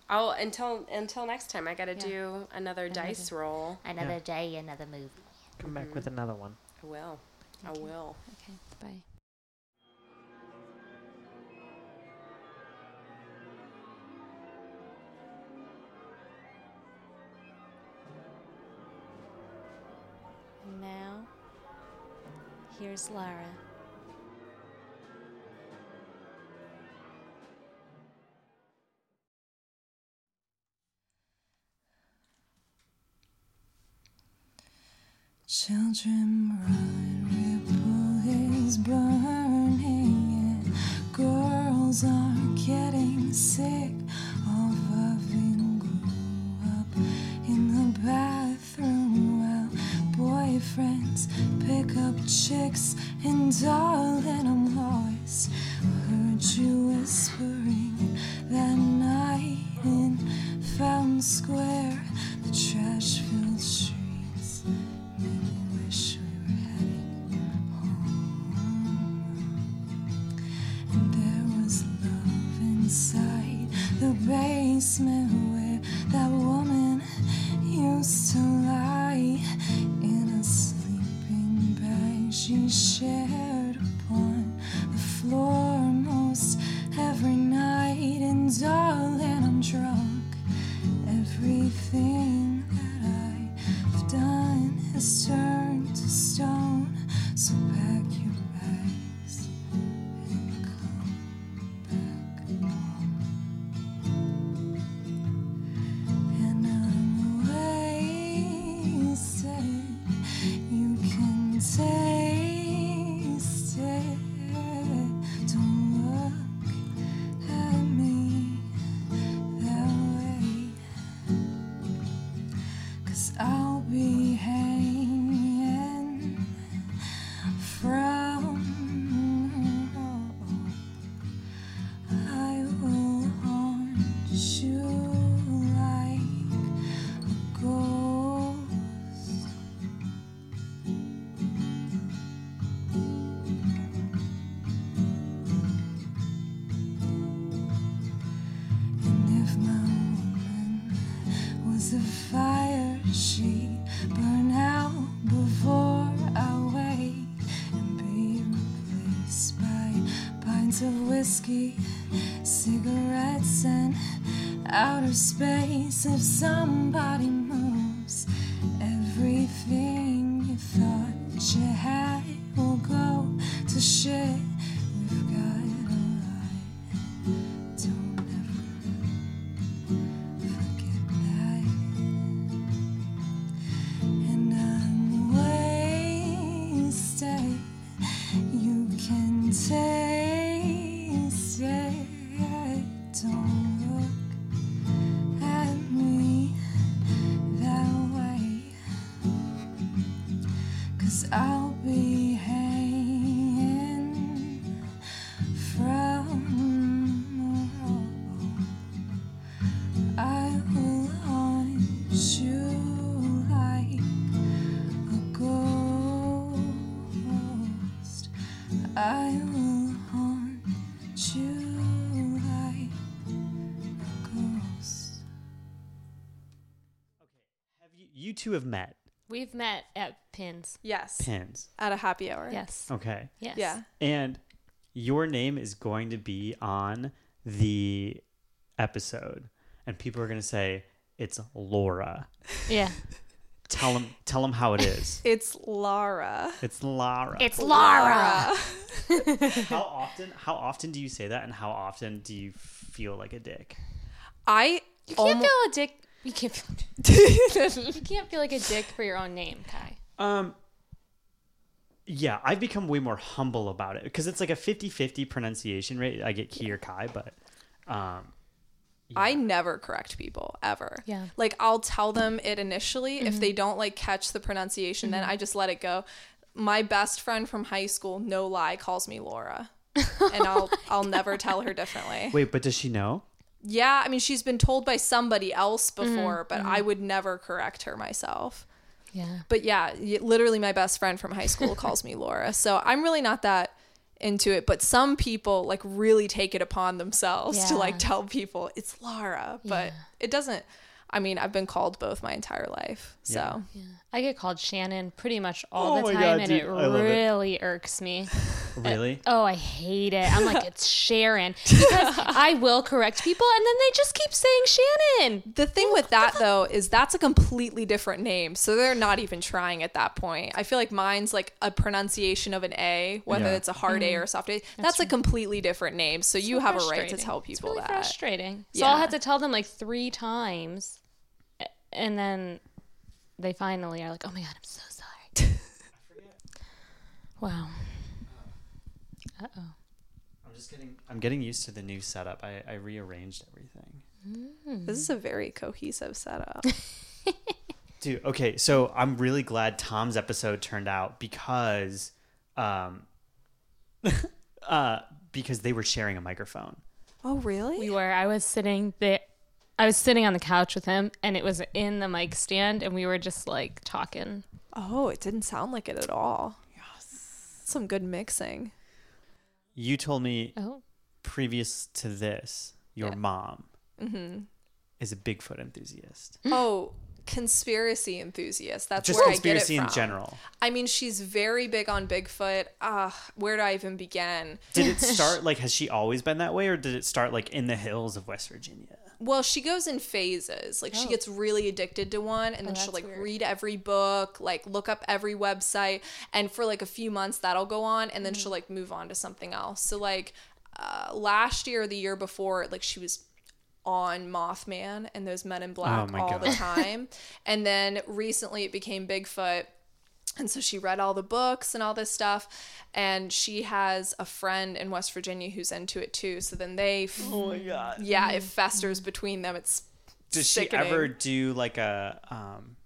I'll until until next time. I gotta Yeah. do another dice roll. Another Yeah. day, another movie. Come back mm-hmm. with another one. I will. I you. will. Okay, bye. Now, here's Lara. Chicks and darling If somebody have met We've met at Pins. Yes. pins. At a happy hour. Yes. Okay. Yes. Yeah. And your name is going to be on the episode, and people are going to say it's Laura. Yeah. Tell them, tell them how it is. It's Lara. It's Lara. It's Laura. how often? How often do you say that, and how often do you feel like a dick? I You can't almo- feel a dick. You can't feel. you can't feel like a dick for your own name, Kai. Um. Yeah, I've become way more humble about it because it's like a 50-50 pronunciation rate. I get Ki or Kai, but um, I never correct people ever. Yeah. Like I'll tell them it initially. If they don't like catch the pronunciation, then I just let it go. My best friend from high school, no lie, calls me Laura. and I'll I'll never tell her differently. wait, but does she know? Yeah, I mean she's been told by somebody else before, but I mm-hmm. would never correct her myself. Yeah. But yeah, literally my best friend from high school calls me Laura. So I'm really not that into it, but some people like really take it upon themselves to like tell people it's Laura, but Yeah. it doesn't I mean, I've been called both my entire life. So Yeah. I get called Shannon pretty much all Oh the time, God, and dude, it I love it. really irks me. Really? Uh, oh, I hate it. I'm like, it's Sharon. Because I will correct people, and then they just keep saying Shannon. the thing with that though is that's a completely different name. So they're not even trying at that point. I feel like mine's like a pronunciation of an A, whether Yeah. it's a hard A mm-hmm. or a soft A. That's, a completely different name. So you have a right to Frustrating. tell It's people really that. frustrating. So I'll have to tell them like three times, and then they finally are like, "Oh my god, I'm so sorry." wow. Uh oh. I'm just getting. I'm getting used to the new setup. I, I rearranged everything. This is a very cohesive setup. Dude, okay, so I'm really glad Tom's episode turned out because, um, uh, because they were sharing a microphone. oh, really? We were. I was sitting there. I was sitting on the couch with him, and it was in the mic stand, and we were just like talking. Oh, it didn't sound like it at all. Yes. Some good mixing. You told me Oh, previous to this, your Yeah. mom Mm-hmm. is a Bigfoot enthusiast. Oh, conspiracy enthusiast. That's Just where conspiracy I get in it from. general. I mean, she's very big on Bigfoot. Uh, where do I even begin? Did it start like has she always been that way or did it start like in the hills of West Virginia? Well, she goes in phases. Like she gets really addicted to one and then she'll like weird. read every book, like look up every website and for like a few months that'll go on and then she'll like move on to something else. So like uh, last year or the year before, like she was on Mothman and those Men in Black Oh all God. the time. and then recently it became Bigfoot. And so she read all the books and all this stuff. And she has a friend in West Virginia who's into it too. So then they, Oh my god. yeah, it festers between them. It's Does she ever do like a um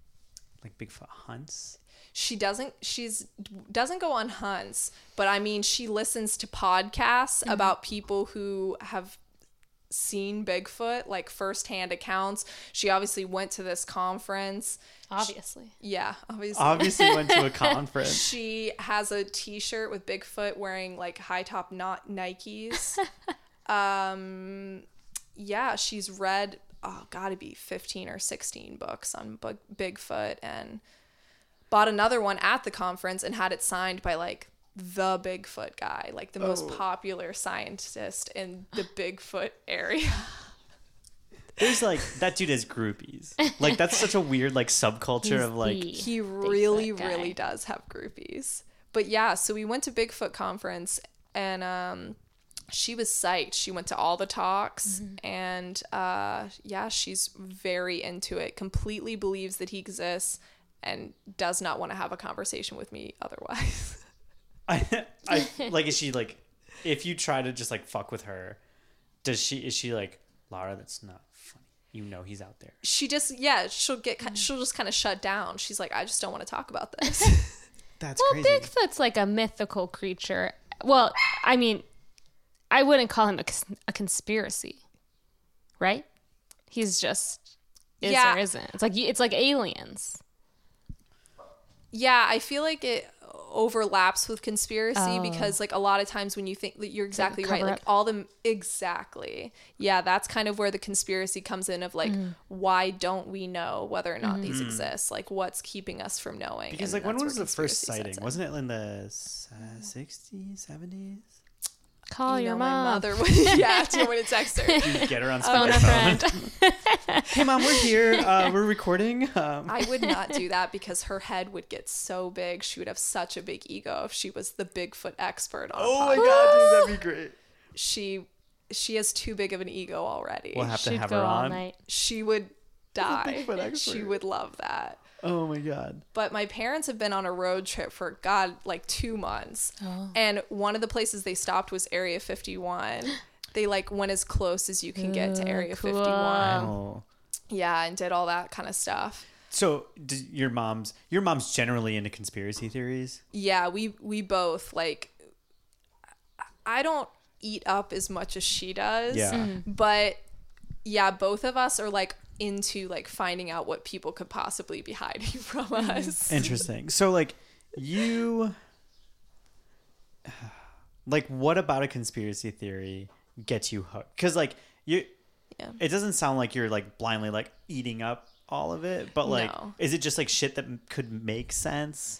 like Bigfoot hunts? she doesn't she's doesn't go on hunts but i mean she listens to podcasts Mm-hmm. about people who have seen bigfoot like firsthand accounts she obviously went to this conference Obviously. yeah obviously Obviously went to a conference. she has a t-shirt with bigfoot wearing like high top not nikes um yeah she's read oh gotta be 15 or 16 books on Big- bigfoot and bought another one at the conference and had it signed by like the bigfoot guy like the most popular scientist in the bigfoot area. There's like that dude has groupies. Like that's such a weird like subculture He's of like he really guy. really does have groupies. But yeah so we went to bigfoot conference and um she was psyched. She went to all the talks and uh yeah she's very into it completely believes that he exists and does not want to have a conversation with me otherwise I, I like is she like if you try to just like fuck with her, does she is she like Lara? That's not funny. You know he's out there. she just yeah she'll get mm. she'll just kind of shut down she's like i just don't want to talk about this That's Well, Bigfoot's like a mythical creature. Well, I mean, I wouldn't call him a, cons- a conspiracy, right? He's just is Yeah. or isn't. It's like it's like aliens. Yeah, I feel like it overlaps with conspiracy Oh. because like a lot of times when you think that you're exactly right, cover like all the exactly. Yeah, that's kind of where the conspiracy comes in of like Mm-hmm. why don't we know whether or not these exist? Like what's keeping us from knowing? Because And like when was the first sighting? Wasn't it in the uh, sixties, seventies? Call You your know, mom. my mother would yeah, do when want to text her? Get her on Phone a speakerphone. friend. hey mom, we're here. Uh, we're recording. Um, I would not do that because her head would get so big. She would have such a big ego if she was the Bigfoot expert on oh my god, dude, that'd be great. She she has too big of an ego already. We'll have to She'd have go her all on. night. she would die. She would love that. Oh my god. But my parents have been on a road trip for God, like two months. Oh. And one of the places they stopped was Area 51. They like went as close as you can get to Area cool. 51. Oh. Yeah, and did all that kind of stuff. So, d your mom's your mom's generally into conspiracy theories. Yeah, we we both like I don't eat up as much as she does. Yeah. Mm-hmm. But yeah, both of us are like into like finding out what people could possibly be hiding from mm-hmm. us. Interesting. So, like, you, like, what about a conspiracy theory gets you hooked? Because, like, you, Yeah. it doesn't sound like you're like blindly like eating up all of it, but like, No. is it just like shit that could make sense?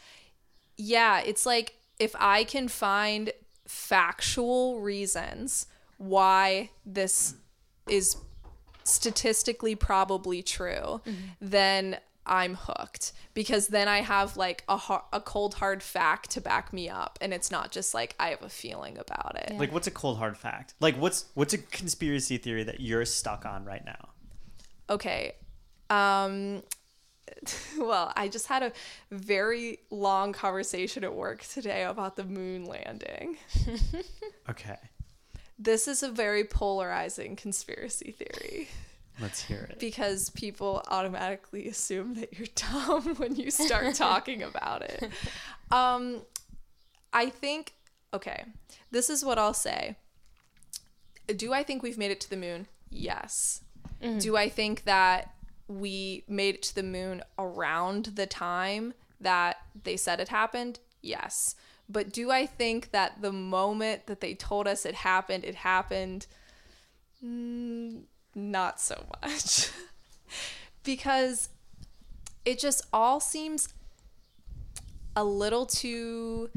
Yeah, it's like if I can find factual reasons why this is statistically probably true, then I'm hooked because then I have like a har- a cold hard fact to back me up and it's not just like I have a feeling about it. Like, what's a cold hard fact? Like, what's what's a conspiracy theory that you're stuck on right now? Okay. Um well, I just had a very long conversation at work today about the moon landing. Okay, This is a very polarizing conspiracy theory let's hear it. because people automatically assume that you're dumb when you start talking about it. Um, I think, okay, this is what I'll say. Do I think we've made it to the moon? Yes. Do I think that we made it to the moon around the time that they said it happened? Yes. But do I think that the moment that they told us it happened, it happened? Mm, not so much. because it just all seems a little too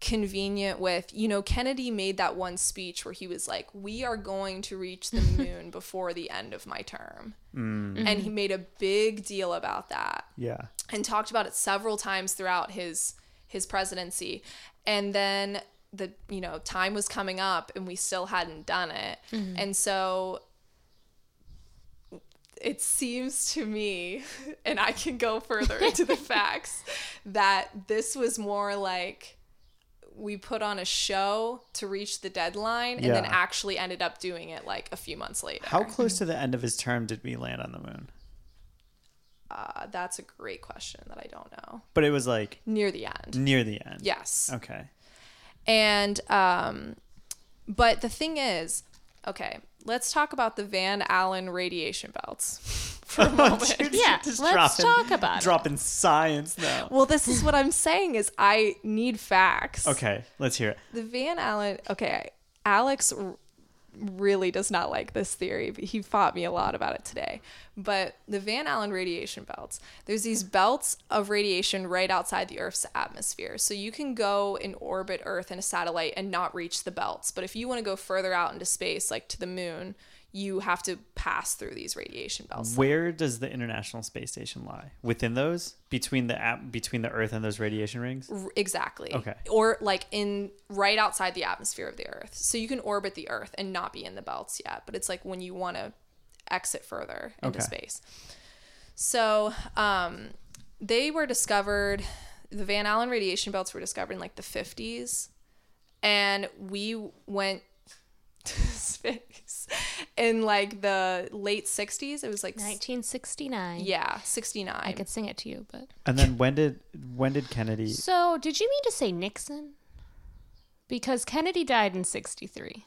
convenient with you know kennedy made that one speech where he was like we are going to reach the moon before the end of my term and he made a big deal about that Yeah. and talked about it several times throughout his his presidency. And then the you know time was coming up and we still hadn't done it. Mm-hmm. And so it seems to me and i can go further into the facts that this was more like we put on a show to reach the deadline and then actually ended up doing it like a few months later. How close mm-hmm. to the end of his term did we land on the moon? Uh, that's a great question that i don't know But it was like near the end near the end. yes Okay. And um but the thing is, okay, let's talk about the Van Allen radiation belts for a moment. Yeah, let's dropping- talk about it. Dropping science now. well, this is what I'm saying is I need facts. Okay, let's hear it. The Van Allen, okay, Alex really does not like this theory, he fought me a lot about it today. But the Van Allen radiation belts, there's these belts of radiation right outside the Earth's atmosphere. So you can go and orbit Earth in a satellite and not reach the belts. But if you want to go further out into space, like to the moon, you have to pass through these radiation belts. Where does the International Space Station lie? Within those? Between the app between the Earth and those radiation rings? R- Exactly. Okay. Or like in right outside the atmosphere of the Earth. So you can orbit the Earth and not be in the belts yet, but it's like when you want to exit further into Okay. space. So um, they were discovered. The Van Allen radiation belts were discovered in like the fifties, and we went to in like the late sixties. It was like 1969. yeah, sixty nine. I could sing it to you, but. And then when did when did Kennedy So, did you mean to say Nixon? Because Kennedy died in 63.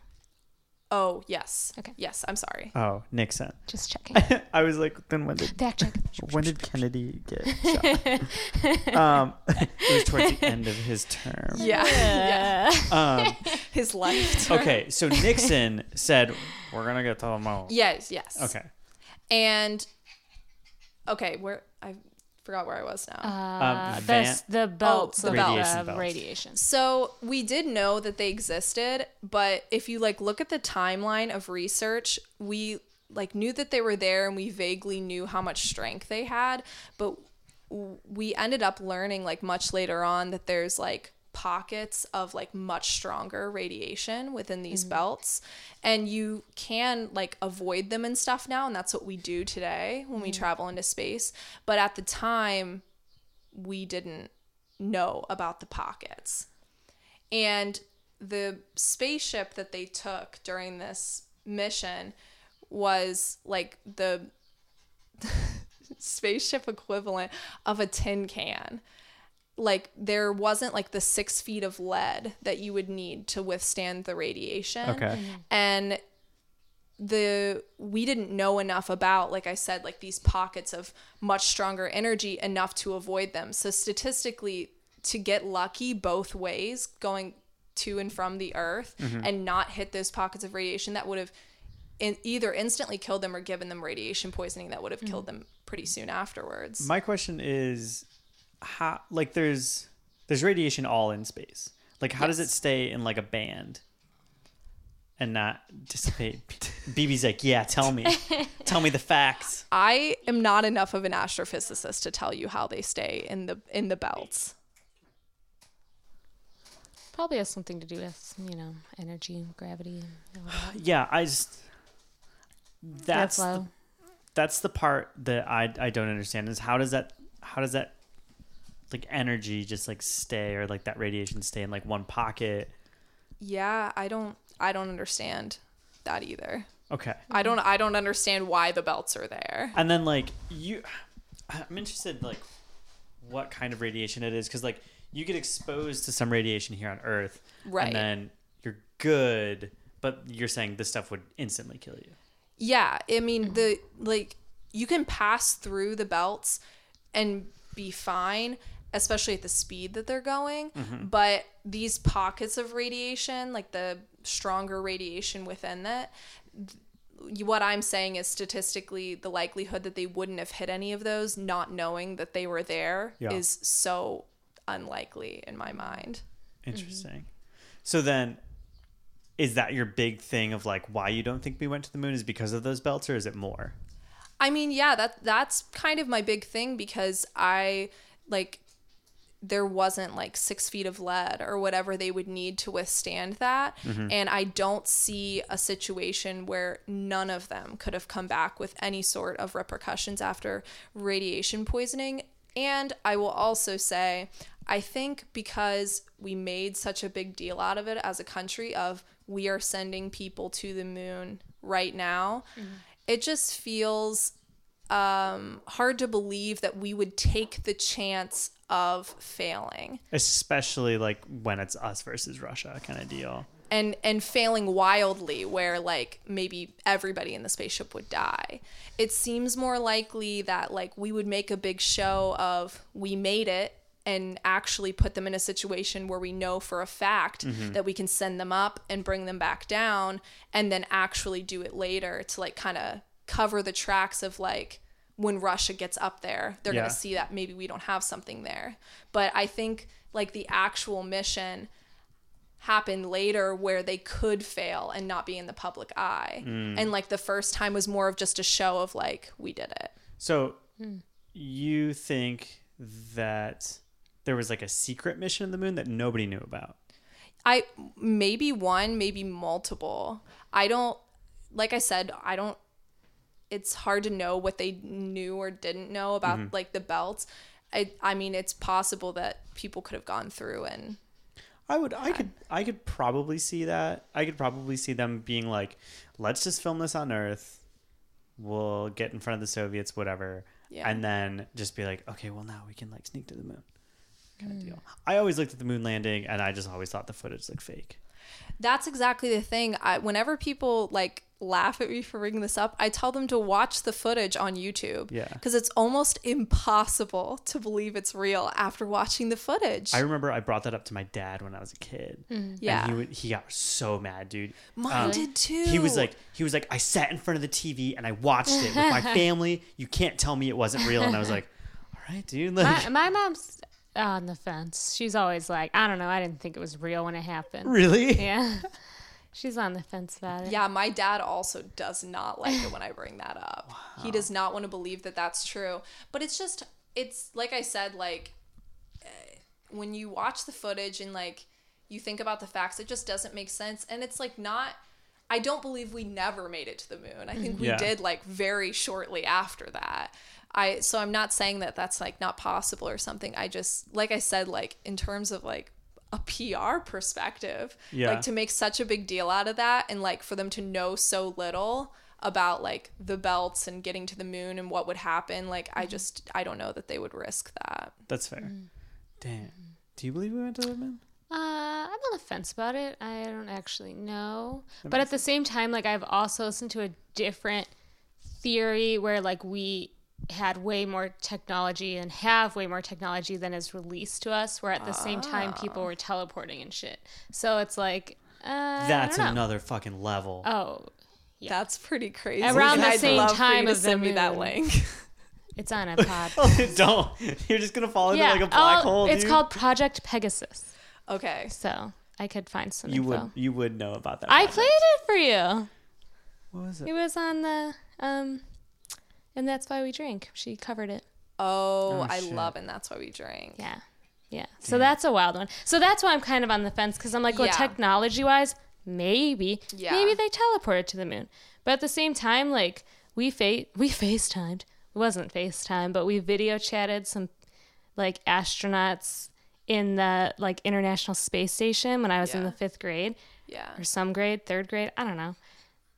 Oh yes. Okay. Yes, I'm sorry. Oh, Nixon. Just checking. I was like, then when did Fact check. when did Kennedy get shot? um, it was towards the end of his term. Yeah. Um, His life. term. okay, so Nixon said, "We're gonna get to the moon." Yes, yes. Okay. And okay, where I forgot where I was now. Uh, Um, the, Van- the belts the of Radiation uh, belts. radiation. so we did know that they existed, but if you like look at the timeline of research, we like knew that they were there and we vaguely knew how much strength they had, but w- we ended up learning like much later on that there's like pockets of like much stronger radiation within these mm-hmm. belts. And you can like avoid them and stuff now and that's what we do today when we mm-hmm. travel into space. But at the time we didn't know about the pockets. And the spaceship that they took during this mission was like the spaceship equivalent of a tin can. Like there wasn't like the six feet of lead that you would need to withstand the radiation. Okay. And the we didn't know enough about like i said like these pockets of much stronger energy enough to avoid them so statistically to get lucky both ways going to and from the earth mm-hmm. and not hit those pockets of radiation that would have in, either instantly killed them or given them radiation poisoning that would have mm-hmm. killed them pretty soon afterwards My question is, how like there's there's radiation all in space. Like how does it stay in like a band and not dissipate? BB's like, yeah, tell me, tell me the facts. i am not enough of an astrophysicist to tell you how they stay in the in the belts Probably has something to do with, you know, energy, gravity, and all. Yeah, I just that's the, that's the part that I I don't understand is how does that how does that like energy just like stay or like that radiation stay in like one pocket? yeah i don't i don't understand that either Okay. I don't I don't understand why the belts are there. And then like you I'm interested like what kind of radiation it is cuz like you get exposed to some radiation here on earth Right. and then you're good but you're saying this stuff would instantly kill you. Yeah, I mean the like you can pass through the belts and be fine, especially at the speed that they're going, mm-hmm. but these pockets of radiation, like the stronger radiation within that, what I'm saying is statistically the likelihood that they wouldn't have hit any of those not knowing that they were there is Yeah. so unlikely in my mind. Interesting. So then, is that your big thing of like why you don't think we went to the moon is because of those belts, or is it more? I mean, yeah, that that's kind of my big thing because I like there wasn't like six feet of lead or whatever they would need to withstand that. Mm-hmm. And I don't see a situation where none of them could have come back with any sort of repercussions after radiation poisoning. And I will also say, I think because we made such a big deal out of it as a country of we are sending people to the moon right now, mm-hmm. it just feels um, hard to believe that we would take the chance of failing. Especially like when it's us versus Russia kind of deal. and and failing wildly where like maybe everybody in the spaceship would die. It seems more likely that like we would make a big show of we made it and actually put them in a situation where we know for a fact that we can send them up and bring them back down and then actually do it later to like kind of cover the tracks of like when Russia gets up there, they're Yeah. going to see that maybe we don't have something there. But I think like the actual mission happened later where they could fail and not be in the public eye. Mm. And like the first time was more of just a show of like we did it. So hmm. you think that there was like a secret mission in the moon that nobody knew about? I maybe one, maybe multiple. I don't like I said, I don't it's hard to know what they knew or didn't know about mm-hmm. like the belts. I I mean it's possible that people could have gone through and I would I could I could probably see that. I could probably see them being like, let's just film this on Earth. We'll get in front of the Soviets, whatever. Yeah. And then just be like, okay, well now we can like sneak to the moon. Kind of hmm. deal. I always looked at the moon landing and I just always thought the footage looked fake. That's exactly the thing. I, whenever people like laugh at me for bringing this up, I tell them to watch the footage on YouTube. Yeah. Because it's almost impossible to believe it's real after watching the footage. I remember I brought that up to my dad when I was a kid. Yeah. And he would, he got so mad, dude. Mine Um, did too. He was like, he was like, I sat in front of the TV and I watched it with my family. You can't tell me it wasn't real. And I was like, all right, dude. Like, My, my mom's on the fence. She's always like, I don't know. I didn't think it was real when it happened. really? Yeah. She's on the fence about it. Yeah, my dad also does not like it when I bring that up. He does not want to believe that that's true. But it's just, it's like I said, like eh, when you watch the footage and like you think about the facts, it just doesn't make sense. And it's like not. I don't believe we never made it to the moon. I think we Yeah. did like very shortly after that. I so I'm not saying that that's like not possible or something. I just like I said like in terms of like a PR perspective, Yeah. like to make such a big deal out of that and like for them to know so little about like the belts and getting to the moon and what would happen, like I just I don't know that they would risk that. That's fair. Damn. Do you believe we went to the moon? Uh, I'm on the fence about it. I don't actually know. But at the same time, like I've also listened to a different theory where like we had way more technology and have way more technology than is released to us. Where at the same time people were teleporting and shit. So it's like uh, That's I don't know. another fucking level. Oh, yeah. That's pretty crazy. Around the I'd same love time to of the send me that moon. link. it's on a pod. Don't. You're just gonna fall into like a black oh, hole. It's dude. called Project Pegasus. okay. So I could find some You info. would. You would know about that. I played it for you. What was it? It was on the um, and that's why we drink. She covered it. Oh, Oh, I shit. love and that's why we drink. Yeah, yeah. So that's a wild one. So that's why I'm kind of on the fence because I'm like, well, Yeah. technology wise, maybe, Yeah. maybe they teleported to the moon. But at the same time, like we fa- we FaceTimed. It wasn't FaceTime, but we video chatted some like astronauts in the like International Space Station when I was in the fifth grade. Yeah. or some grade, third grade, I don't know.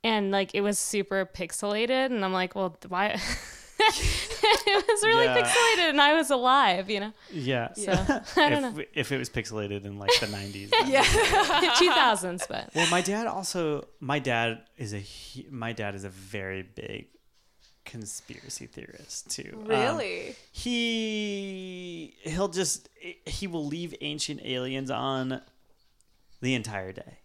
And like it was super pixelated, and I'm like, well, why? it was really Yeah. pixelated, and I was alive, you know. Yeah. So I don't if, know, if it was pixelated in like the 90s. Yeah. 2000s, but Well, my dad also. My dad is a. hu- My dad is a very big conspiracy theorist too. Um, Really? he he'll just he will leave ancient aliens on the entire day.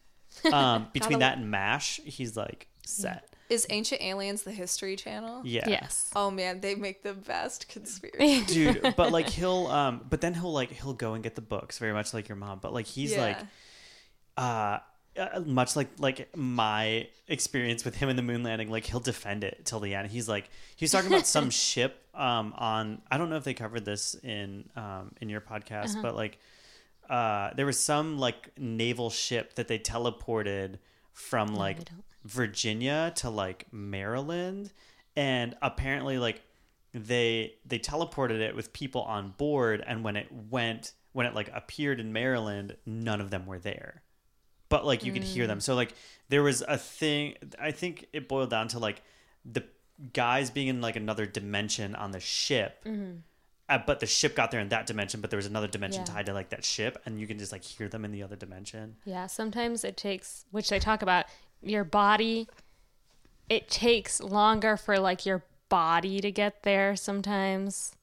Um, between that and Mash, he's like set. Is Ancient Aliens the History Channel? Yeah. Yes. Oh man, they make the best conspiracy. dude but like he'll um but then he'll like he'll go and get the books very much like your mom but like he's like Yeah. uh uh, much like like my experience with him in the moon landing like he'll defend it till the end he's like he's talking about some ship um on i don't know if they covered this in um in your podcast but like uh there was some like naval ship that they teleported from like don't. Virginia to like maryland and apparently like they they teleported it with people on board and when it went when it like appeared in maryland none of them were there. But like you could hear them. So like there was a thing i think it boiled down to like the guys being in like another dimension on the ship uh, but the ship got there in that dimension but there was another dimension Yeah. tied to like that ship and you can just like hear them in the other dimension. Yeah, sometimes it takes, which they talk about, your body, it takes longer for like your body to get there sometimes.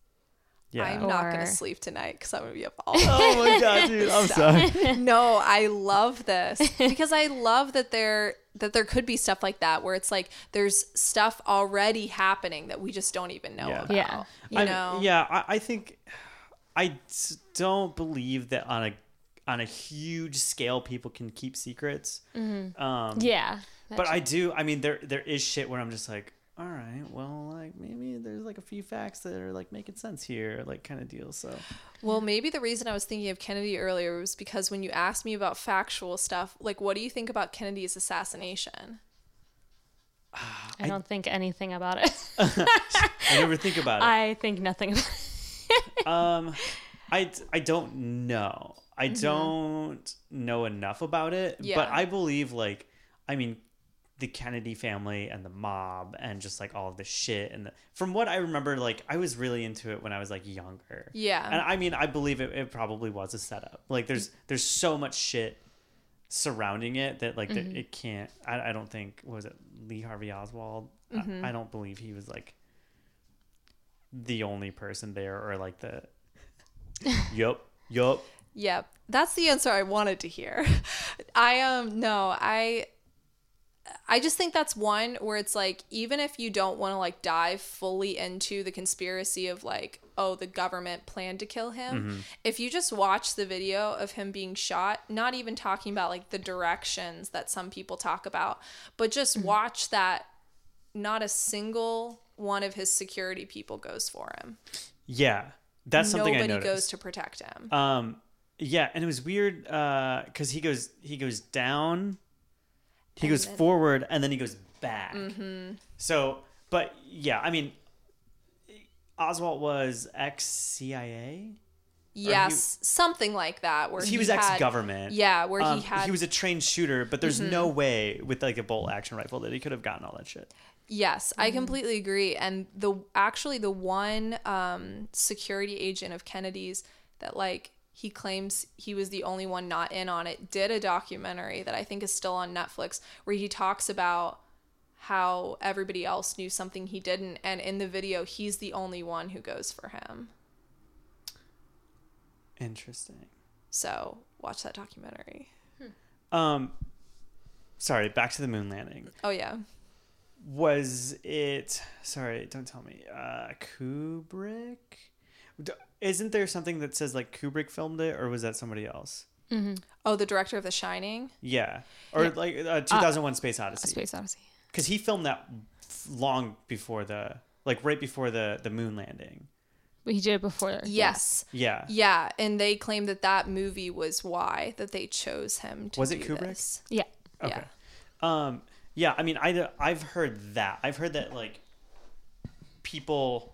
yeah I'm not Or- gonna sleep tonight because I'm gonna be up all oh my god dude i'm sorry no, I love this because I love that there that there could be stuff like that where it's like there's stuff already happening that we just don't even know Yeah. about. Yeah. You I- know? yeah I, I think I don't believe that on a on a huge scale people can keep secrets um Yeah. but I do. I mean, there there is shit where I'm just like, all right, well, like maybe there's like a few facts that are like making sense here, like kind of deal. So Well, maybe the reason I was thinking of Kennedy earlier was because when you asked me about factual stuff, like what do you think about Kennedy's assassination? I don't think anything about it. I never think about it. I think nothing about it. um, I I don't know. I mm-hmm. don't know enough about it, Yeah. but I believe like, I mean. The Kennedy family and the mob and just like all of the shit and the, from what I remember, like I was really into it when I was like younger. Yeah. and I mean, I believe it, it probably was a setup. Like, there's mm. there's so much shit surrounding it that like that mm-hmm. it can't. I, I don't think what was it Lee Harvey Oswald. I, mm-hmm. I don't believe he was like the only person there or like the. yup. Yup. Yep. That's the answer I wanted to hear. I um no, I I just think that's one where it's like even if you don't want to like dive fully into the conspiracy of like oh the government planned to kill him, if you just watch the video of him being shot, not even talking about like the directions that some people talk about, but just watch that not a single one of his security people goes for him. Yeah, that's something Nobody I noticed. goes to protect him. Um, yeah, and it was weird because he goes he goes down, he goes then- forward, and then he goes back. Mm-hmm. So, but yeah, I mean, Oswald was ex CIA. Yes, something like that. Where He was ex government. Yeah, where Um, he had. he was a trained shooter, but there's no way with like a bolt action rifle that he could have gotten all that shit. yes, I completely agree. And the actually the one um, security agent of Kennedy's that like he claims he was the only one not in on it did a documentary that I think is still on Netflix where he talks about how everybody else knew something he didn't, and in the video he's the only one who goes for him. Interesting. So watch that documentary. Um, sorry, back to the moon landing. Oh yeah. Was it? Sorry, don't tell me. Uh, Kubrick. D- Isn't there something that says like Kubrick filmed it, or was that somebody else? Oh, the director of The Shining. Yeah, or like uh, 2001: Space Odyssey. Space Odyssey. Because he filmed that long before the, like right before the the moon landing. But he did it before. Yes. Yeah. Yeah, and they claim that that movie was why that they chose him to Was it do Kubrick? this. Yeah. Okay. Um. Yeah. I mean, I I've heard that. I've heard that like people.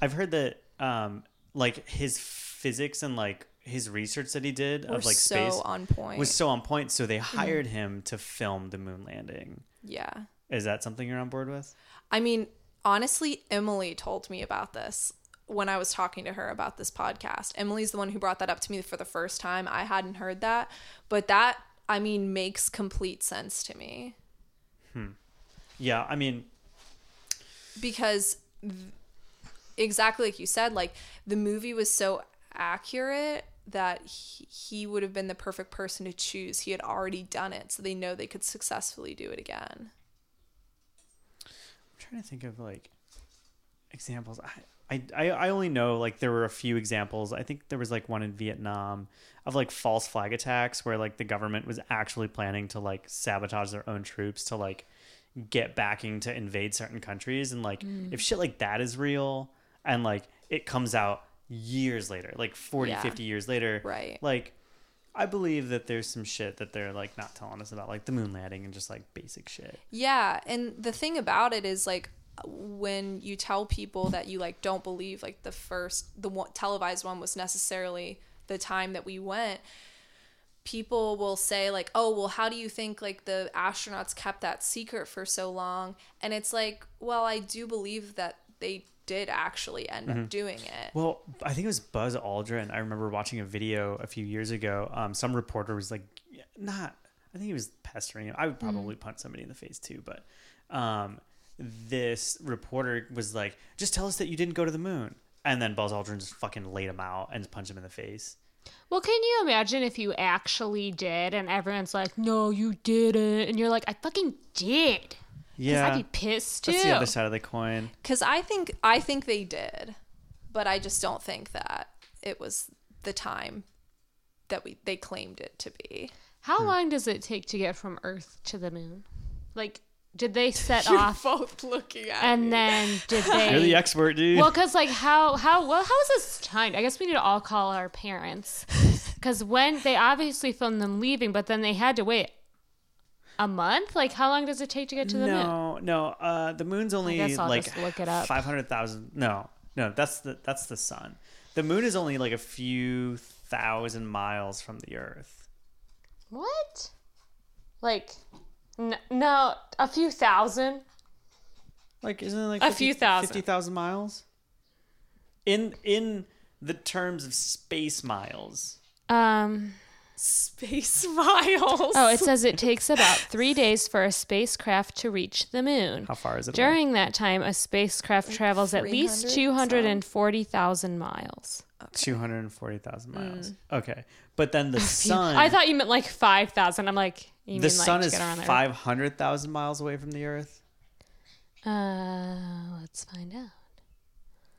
I've heard that um like his physics and like his research that he did We're of like so space on point. was so on point. So they hired him to film the moon landing. yeah. Is that something you're on board with? I mean, honestly, Emily told me about this when I was talking to her about this podcast. Emily's the one who brought that up to me for the first time. I hadn't heard that, but that I mean makes complete sense to me Hmm. Yeah. I mean, because th- exactly like you said, like the movie was so accurate that he, he would have been the perfect person to choose. He had already done it, so they know they could successfully do it again. I'm trying to think of like examples. I, I I I only know like there were a few examples. I think there was like one in Vietnam of like false flag attacks where like the government was actually planning to like sabotage their own troops to like get backing to invade certain countries and like mm. if shit like that is real and like it comes out years later like 40 Yeah. 50 years later Right. like i believe that there's some shit that they're like not telling us about like the moon landing and just like basic shit Yeah, and the thing about it is like when you tell people that you like don't believe like the first the one, televised one was necessarily the time that we went people will say like oh well how do you think like the astronauts kept that secret for so long and it's like well i do believe that they did actually end up doing it Well, I think it was Buzz Aldrin. I remember watching a video a few years ago. Um, some reporter was like, not, I think he was pestering him. I would probably punch somebody in the face too, but um, this reporter was like, just tell us that you didn't go to the moon. And then Buzz Aldrin just fucking laid him out and punched him in the face. Well, can you imagine if you actually did and everyone's like, no, you didn't. And you're like, I fucking did. Yeah. I'd be pissed too. That's the other side of the coin. because i think i think they did but i just don't think that it was the time that we they claimed it to be How hmm. long does it take to get from Earth to the moon? Like, did they set off both looking at it? and then did they? You're the expert, dude. Well, because like how how well how is this timed? I guess we need to all call our parents because when they obviously filmed them leaving, but then they had to wait a month. Like, how long does it take to get to the moon? no, no. Uh, the moon's only guess I'll like just look it up. five hundred thousand. No, no. That's the that's the sun. The moon is only like a few thousand miles from the Earth. What? Like, n- no, a few thousand. Like, isn't it like A 50 few thousand. fifty thousand miles? In in the terms of space miles. Um. Space miles Oh, it says it takes about three days for a spacecraft to reach the moon. How far is it? away? During that time, a spacecraft travels at least 240,000 miles. two hundred and forty thousand miles. Okay, but then the sun. Mm. I thought you meant like 5,000. I'm like, you the mean sun like is get around the Earth? five hundred thousand miles away from the Earth. Uh, let's find out.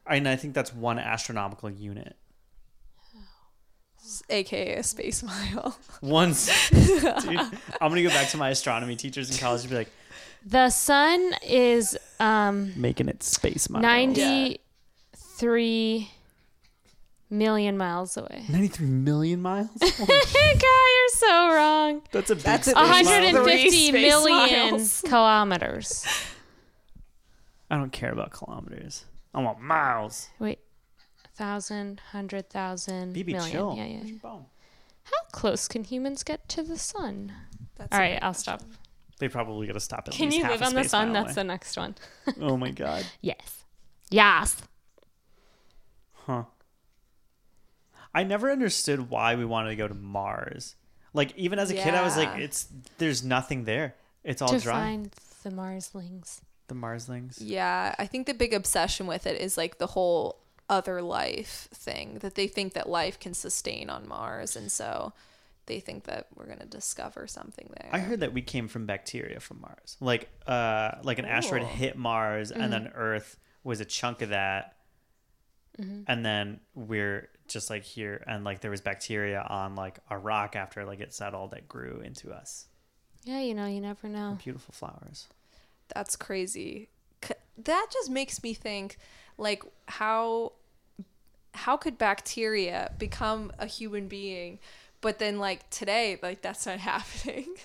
And I think that's one astronomical unit. Aka a space mile Once, dude, I'm gonna go back to my astronomy teachers in college and be like, The sun is um making it space miles. 93 million miles away. 93 million miles? God, you're so wrong. That's a big That's a space big 150 space million miles. kilometers. I don't care about kilometers. I want miles. Wait, thousand, hundred thousand, BB, million. chill. Yeah, yeah. Where's yeah. your bone? How close can humans get to the sun? That's All a right, good I'll question. stop. They probably gotta stop at Can least you half live a on the space sun? mile That's the next one. Oh my god. yes. Yes. Huh. I never understood why we wanted to go to Mars. Like even as a kid, I was like, Yeah. "It's there's nothing there. It's all to dry." find the Marslings. The Marslings. Yeah, I think the big obsession with it is like the whole other life thing that they think that life can sustain on Mars, and so they think that we're gonna discover something there. I heard that we came from bacteria from Mars. Like uh like an asteroid hit Mars and then Mm-hmm. Earth was a chunk of that. And then we're just like here and like there was bacteria on like a rock after like it settled that grew into us. Yeah, you know, you never know. Beautiful flowers. That's crazy. That just makes me think, like how how could bacteria become a human being, but then like today, like that's not happening.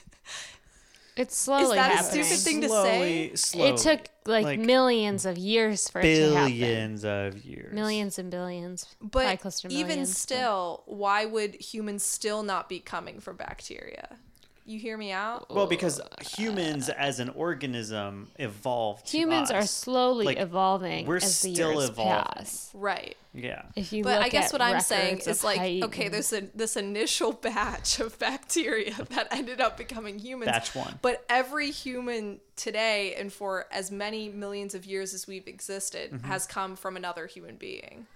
It's slowly Is that a stupid thing to Slowly, say? slowly. It took like, millions of years for it to happen. billions of years. Millions and billions. But close even millions, but- still, why would humans still not be coming from bacteria? You hear me out? Well, because humans as an organism evolved. to humans are slowly Like, evolving we're as the still years evolving. pass. Right. Yeah. If you But look I guess at what I'm saying is like, height okay, there's a this initial batch of bacteria that ended up becoming humans. Batch one. But every human today and for as many millions of years as we've existed Mm-hmm. has come from another human being.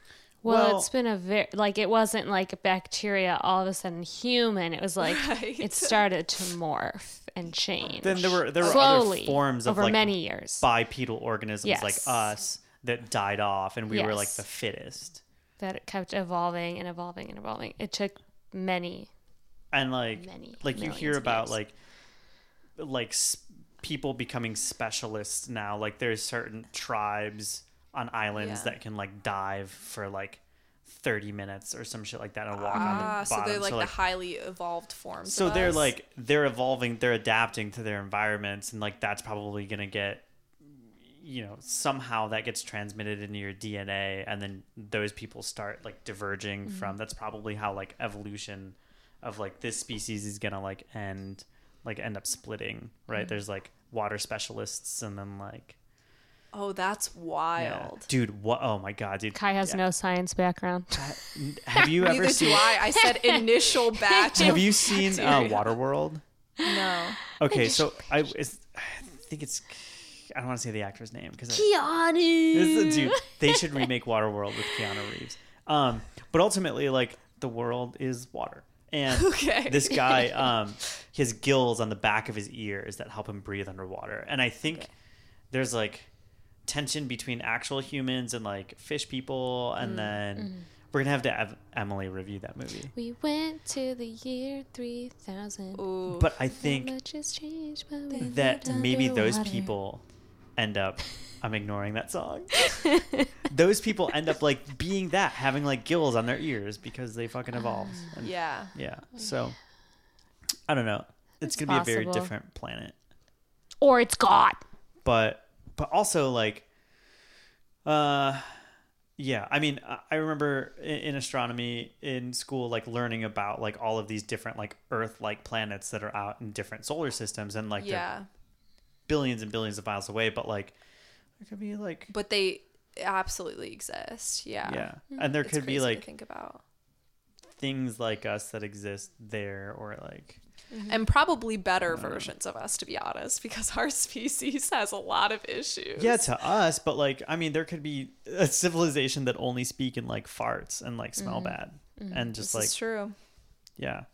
Well, Well- it's been a very like it wasn't like a bacteria all of a sudden human. It was like Right. it started to morph and change. Then there were there were slowly other forms of over like many years. bipedal organisms like us that died off, and we were like the fittest. that it kept evolving and evolving and evolving. It took many. and like Many like you hear about years. like like s- people becoming specialists now like there's certain tribes on islands Yeah. that can like dive for like 30 minutes or some shit like that and walk on the the so they're like, the highly evolved forms. so they're us. like they're evolving they're adapting to their environments and like that's probably gonna get you know somehow that gets transmitted into your dna and then those people start like diverging Mm-hmm. from that's probably how like evolution of like this species is gonna like end like end up splitting right Mm-hmm. there's like water specialists and then like oh, that's yeah. wild. dude what oh my god dude Kai has Yeah. no science background. have you ever seen I. I said initial batch. have you seen uh, bacteria. waterworld No. Okay, so I, I think it's I don't want to say the actor's name because Keanu. This dude they should remake Waterworld with Keanu Reeves. Um, but ultimately, like the world is water, and Okay. this guy um he has gills on the back of his ears that help him breathe underwater, and I think there's like tension between actual humans and like fish people, and mm, then mm-hmm. we're gonna have to have Emily review that movie. We went to the year 3000. But I So think much has changed, but that maybe those people end up I'm ignoring that song. those people end up like being that, having like gills on their ears because they fucking evolved. Ah. And, yeah. yeah. Oh, so I don't know. It's It's gonna be a very different planet. Or it's God. But but also like uh yeah, I mean, I- remember in, astronomy in school, like learning about like all of these different like Earth-like planets that are out in different solar systems, and like Yeah. billions and billions of miles away, but like there could be like But they absolutely exist. Yeah. yeah, and there It's could be like think about. things like us that exist there, or like Mm-hmm. And probably better versions of us, to be honest, because our species has a lot of issues. yeah to us, but like I mean, there could be a civilization that only speak in like farts and like smell mm-hmm. bad, mm-hmm. and just this like is true. yeah,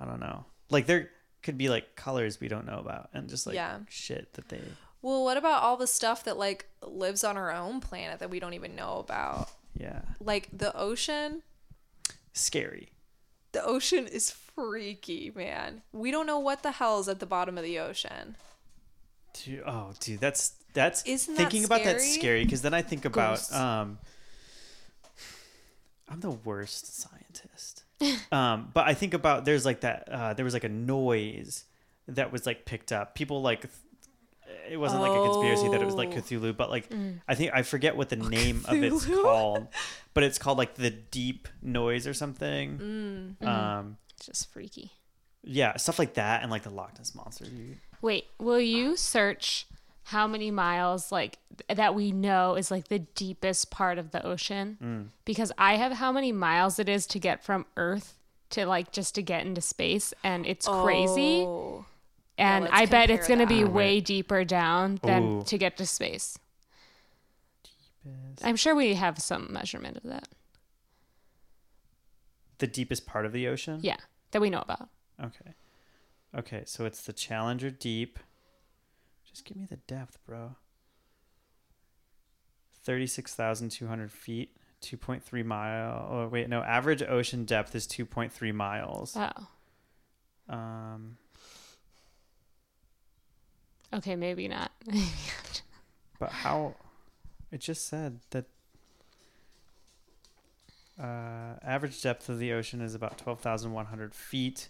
I don't know, like there could be like colors we don't know about, and just like Yeah. shit that they Well, what about all the stuff that like lives on our own planet that we don't even know about? yeah Like the ocean. scary. The ocean is freaky, man. We don't know what the hell is at the bottom of the ocean. Dude, oh, dude, that's that's Isn't that thinking about that scary? because then I think about Ghosts. um. I'm the worst scientist. um, but I think about there's like that. Uh, there was like a noise that was like picked up. People like th- it wasn't like a conspiracy that it was like Oh. Cthulhu, but like I think I forget what the name of it's called, but it's called like the deep noise or something. Um, It's just freaky. yeah, stuff like that, and like the Loch Ness monster. Wait, will you search how many miles like that we know is like the deepest part of the ocean? Mm. Because I have how many miles it is to get from Earth to like just to get into space, and it's crazy. Oh. and let's I bet it's gonna be that. way deeper down than Ooh. to get to space. Deepest. I'm sure we have some measurement of that. The deepest part of the ocean. Yeah, that we know about. Okay. Okay, so it's the Challenger Deep. Just give me the depth, bro. 36,200 feet, 2.3 mile. Oh, wait, no, average ocean depth is 2.3 miles. Oh, Um, okay, maybe not. but how? It just said that uh, average depth of the ocean is about 12,100 feet.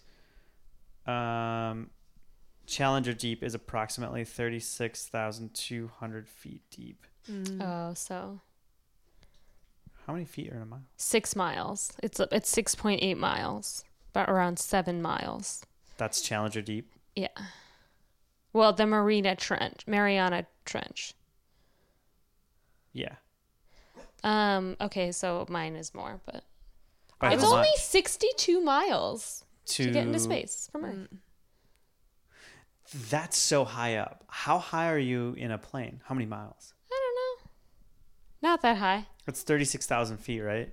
Um, Challenger Deep is approximately 36,200 feet deep. oh, so How many feet are in a mile? six miles. It's it's six point eight miles, about around seven miles. That's Challenger Deep. Yeah. Well, the Marina Trench, Mariana Trench. Yeah. Um. Okay, so mine is more, but it's only much? sixty-two miles to, to get into space from Earth. That's so high up. How high are you in a plane? How many miles? I don't know. Not that high. It's 36,000 feet, right?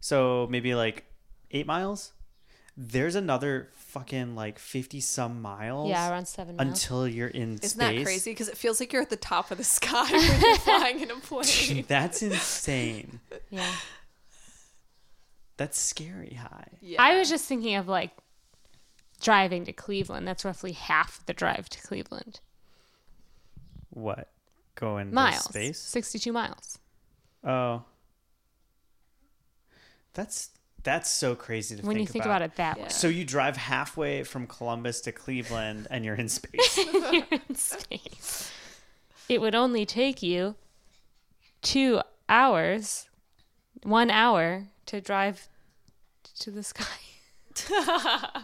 So maybe like eight miles? There's another fucking like 50 some miles Yeah, around seven miles. until you're in Isn't space. that crazy? Because it feels like you're at the top of the sky when you're flying in a plane. That's insane. yeah. That's scary high. Yeah. I was just thinking of like driving to Cleveland. That's roughly half the drive to Cleveland. What? Going to Miles. space? 62 miles. Oh. That's that's so crazy to when think you think about, it that way. So you drive halfway from Columbus to Cleveland and you're in space. You're in space. It would only take you two hours, one hour to drive to the sky.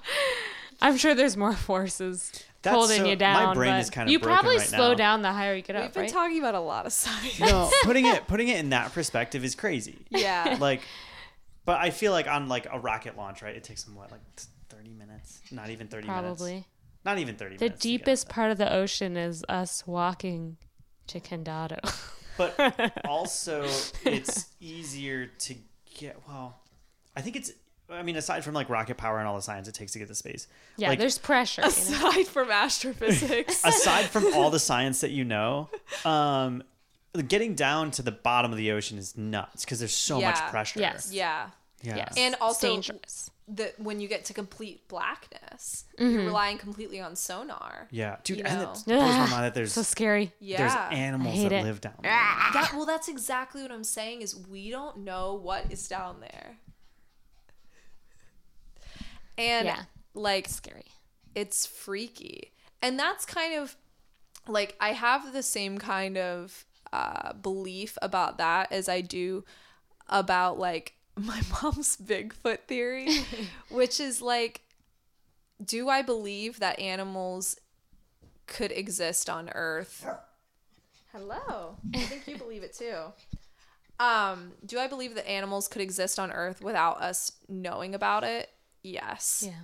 I'm sure there's more forces That's holding so- you my brain but is kinda you probably right slow now. down the higher you get up. We've been right? talking about a lot of science. no, putting it putting it in that perspective is crazy. Yeah. Like but I feel like on like a rocket launch, right? It takes them what, like 30 minutes? Not even 30 minutes. Probably. Not even 30 The minutes. to deepest part of the ocean is us walking to Condado. But also it's easier to get well, I think it's I mean, aside from like rocket power and all the science it takes to get to space. yeah, like, there's pressure. You know? Aside from astrophysics. aside from all the science that you know, um, getting down to the bottom of the ocean is nuts because there's so much pressure. Yes. yeah. Yeah. Yes. And also dangerous. that when you get to complete blackness, Mm-hmm. you're relying completely on sonar. Yeah, dude, You and know. it blows my mind that there's So scary. Yeah. there's animals that it. live down there. That, well, that's exactly what I'm saying. Is we don't know what is down there, and Yeah. like Scary. it's freaky, and that's kind of like I have the same kind of uh, belief about that as I do about like my mom's Bigfoot theory, which is like, do I believe that animals could exist on Earth? Hello. I think you believe it too. Um, do I believe that animals could exist on Earth without us knowing about it? Yes Yeah.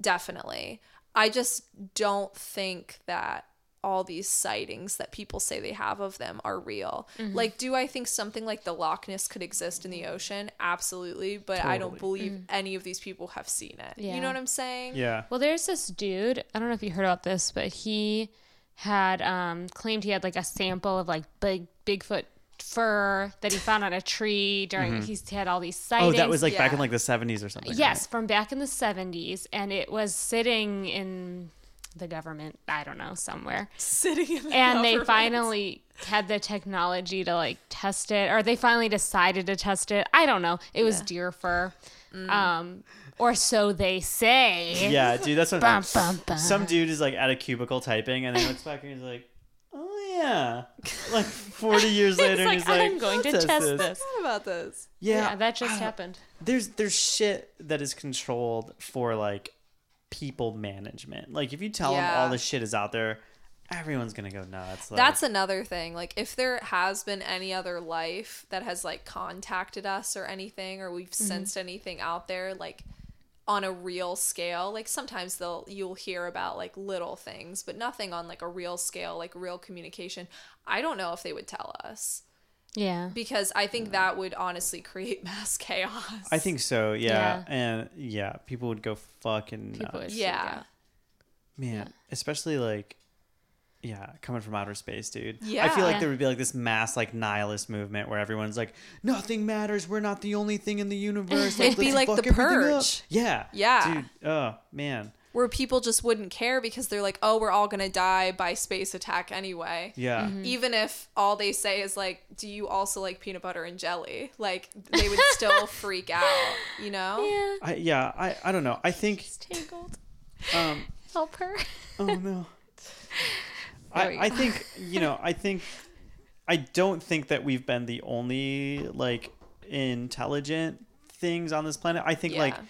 definitely. I just don't think that all these sightings that people say they have of them are real. Mm-hmm. Like, do I think something like the Loch Ness could exist in the ocean? Absolutely, but I don't Totally. believe any of these people have seen it. You Mm. Know what I'm saying? Yeah. Well, there's this dude. I don't know if you heard about this, but he had um, claimed he had like a sample of like big Bigfoot fur that he found on a tree during. He's had all these sightings. Oh, that was like back in like the 70s or something. yes, from back in the 70s, and it was sitting in the government. I don't know somewhere. Sitting in the and they finally had the technology to like test it or they finally decided to test it i don't know it was deer fur Mm. um or so they say Yeah, dude, that's what Bum, bum, bum. some dude is like at a cubicle typing and then looks back and he's like, "Oh yeah." Like 40 years later It's and like, he's like, i'm going "I'll to test this, What about this? Yeah, yeah that just happened there's there's shit that is controlled for like people management. Like if you tell them all this shit is out there, everyone's gonna go nuts. Like, That's another thing. Like, if there has been any other life that has like contacted us or anything, or we've Mm-hmm. sensed anything out there, like on a real scale, like sometimes they'll you'll hear about like little things, but nothing on like a real scale, like real communication. I don't know if they would tell us yeah because I think that would honestly create mass chaos. I think so. Yeah. Yeah. and yeah, people would go fucking nuts. People would freak Yeah. out. Man, especially like, yeah, coming from outer space, dude. Yeah. I feel like Yeah. there would be like this mass like nihilist movement where everyone's like, nothing matters. We're not the only thing in the universe. Like, It'd be like The everything up." Purge. Yeah. Yeah. Dude. Oh man. Where people just wouldn't care because they're like, oh, we're all gonna die by space attack anyway. Yeah. Mm-hmm. even if all they say is like do you also like peanut butter and jelly like they would still freak out you know yeah I yeah. I I don't know. I think tangled um. help her Oh no. I, I think you know I think I don't think that we've been the only like intelligent things on this planet. I think like Yeah.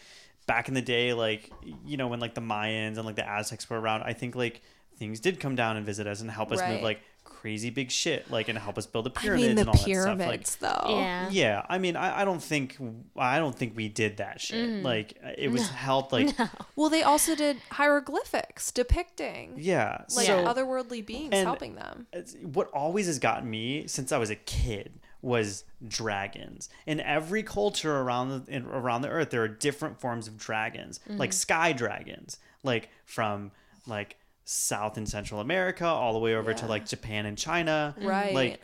Back in the day, like you know when like the Mayans and like the Aztecs were around, I think like things did come down and visit us and help us move like crazy big shit, like and help us build the i pyramids mean the and all that stuff. Like, though yeah yeah, I mean, I, I don't think I don't think we did that shit. Mm. Like it was helped. Like well they also did hieroglyphics depicting yeah, like so otherworldly beings helping them what always has gotten me since I was a kid was dragons. In every culture around the in, around the earth, there are different forms of dragons, mm-hmm. like sky dragons, like from like South and Central America all the way over to like Japan and China. Right. Like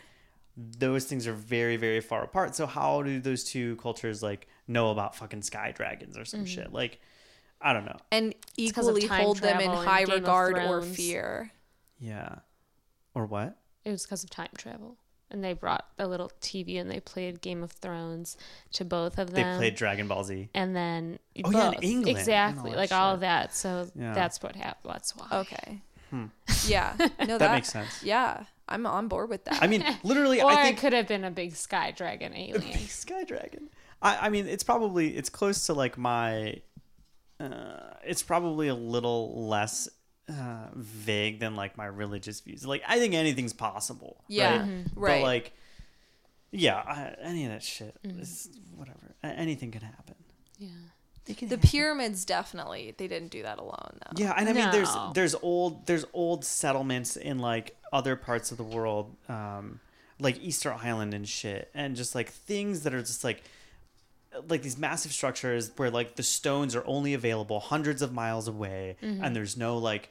those things are very very far apart. So how do those two cultures like know about fucking sky dragons or some mm-hmm. shit? Like I don't know. And of equally hold them in high regard or fear. Yeah. Or what? It was because of time travel. And they brought a little TV and they played Game of Thrones to both of them. They played Dragon Ball Z. and then Oh, yeah, in. England exactly all that like all of that. So Yeah. that's what happened. That's why. Okay. Yeah. No, that, That makes sense. Yeah, I'm on board with that. I mean, literally, Or I it could have been a big sky dragon alien. Sky Dragon. I, I mean, it's probably it's close to like my. Uh, it's probably a little less uh, vague than like my religious views. Like, I think anything's possible. Yeah, right. Mhm. right. But like, yeah, I, any of that shit, is whatever. Anything can happen. yeah. Can the happen. pyramids definitely they didn't do that alone though. Yeah, and I mean, there's there's old there's old settlements in like other parts of the world, um, like Easter Island and shit, and just like things that are just like like these massive structures where like the stones are only available hundreds of miles away, mm-hmm. and there's no like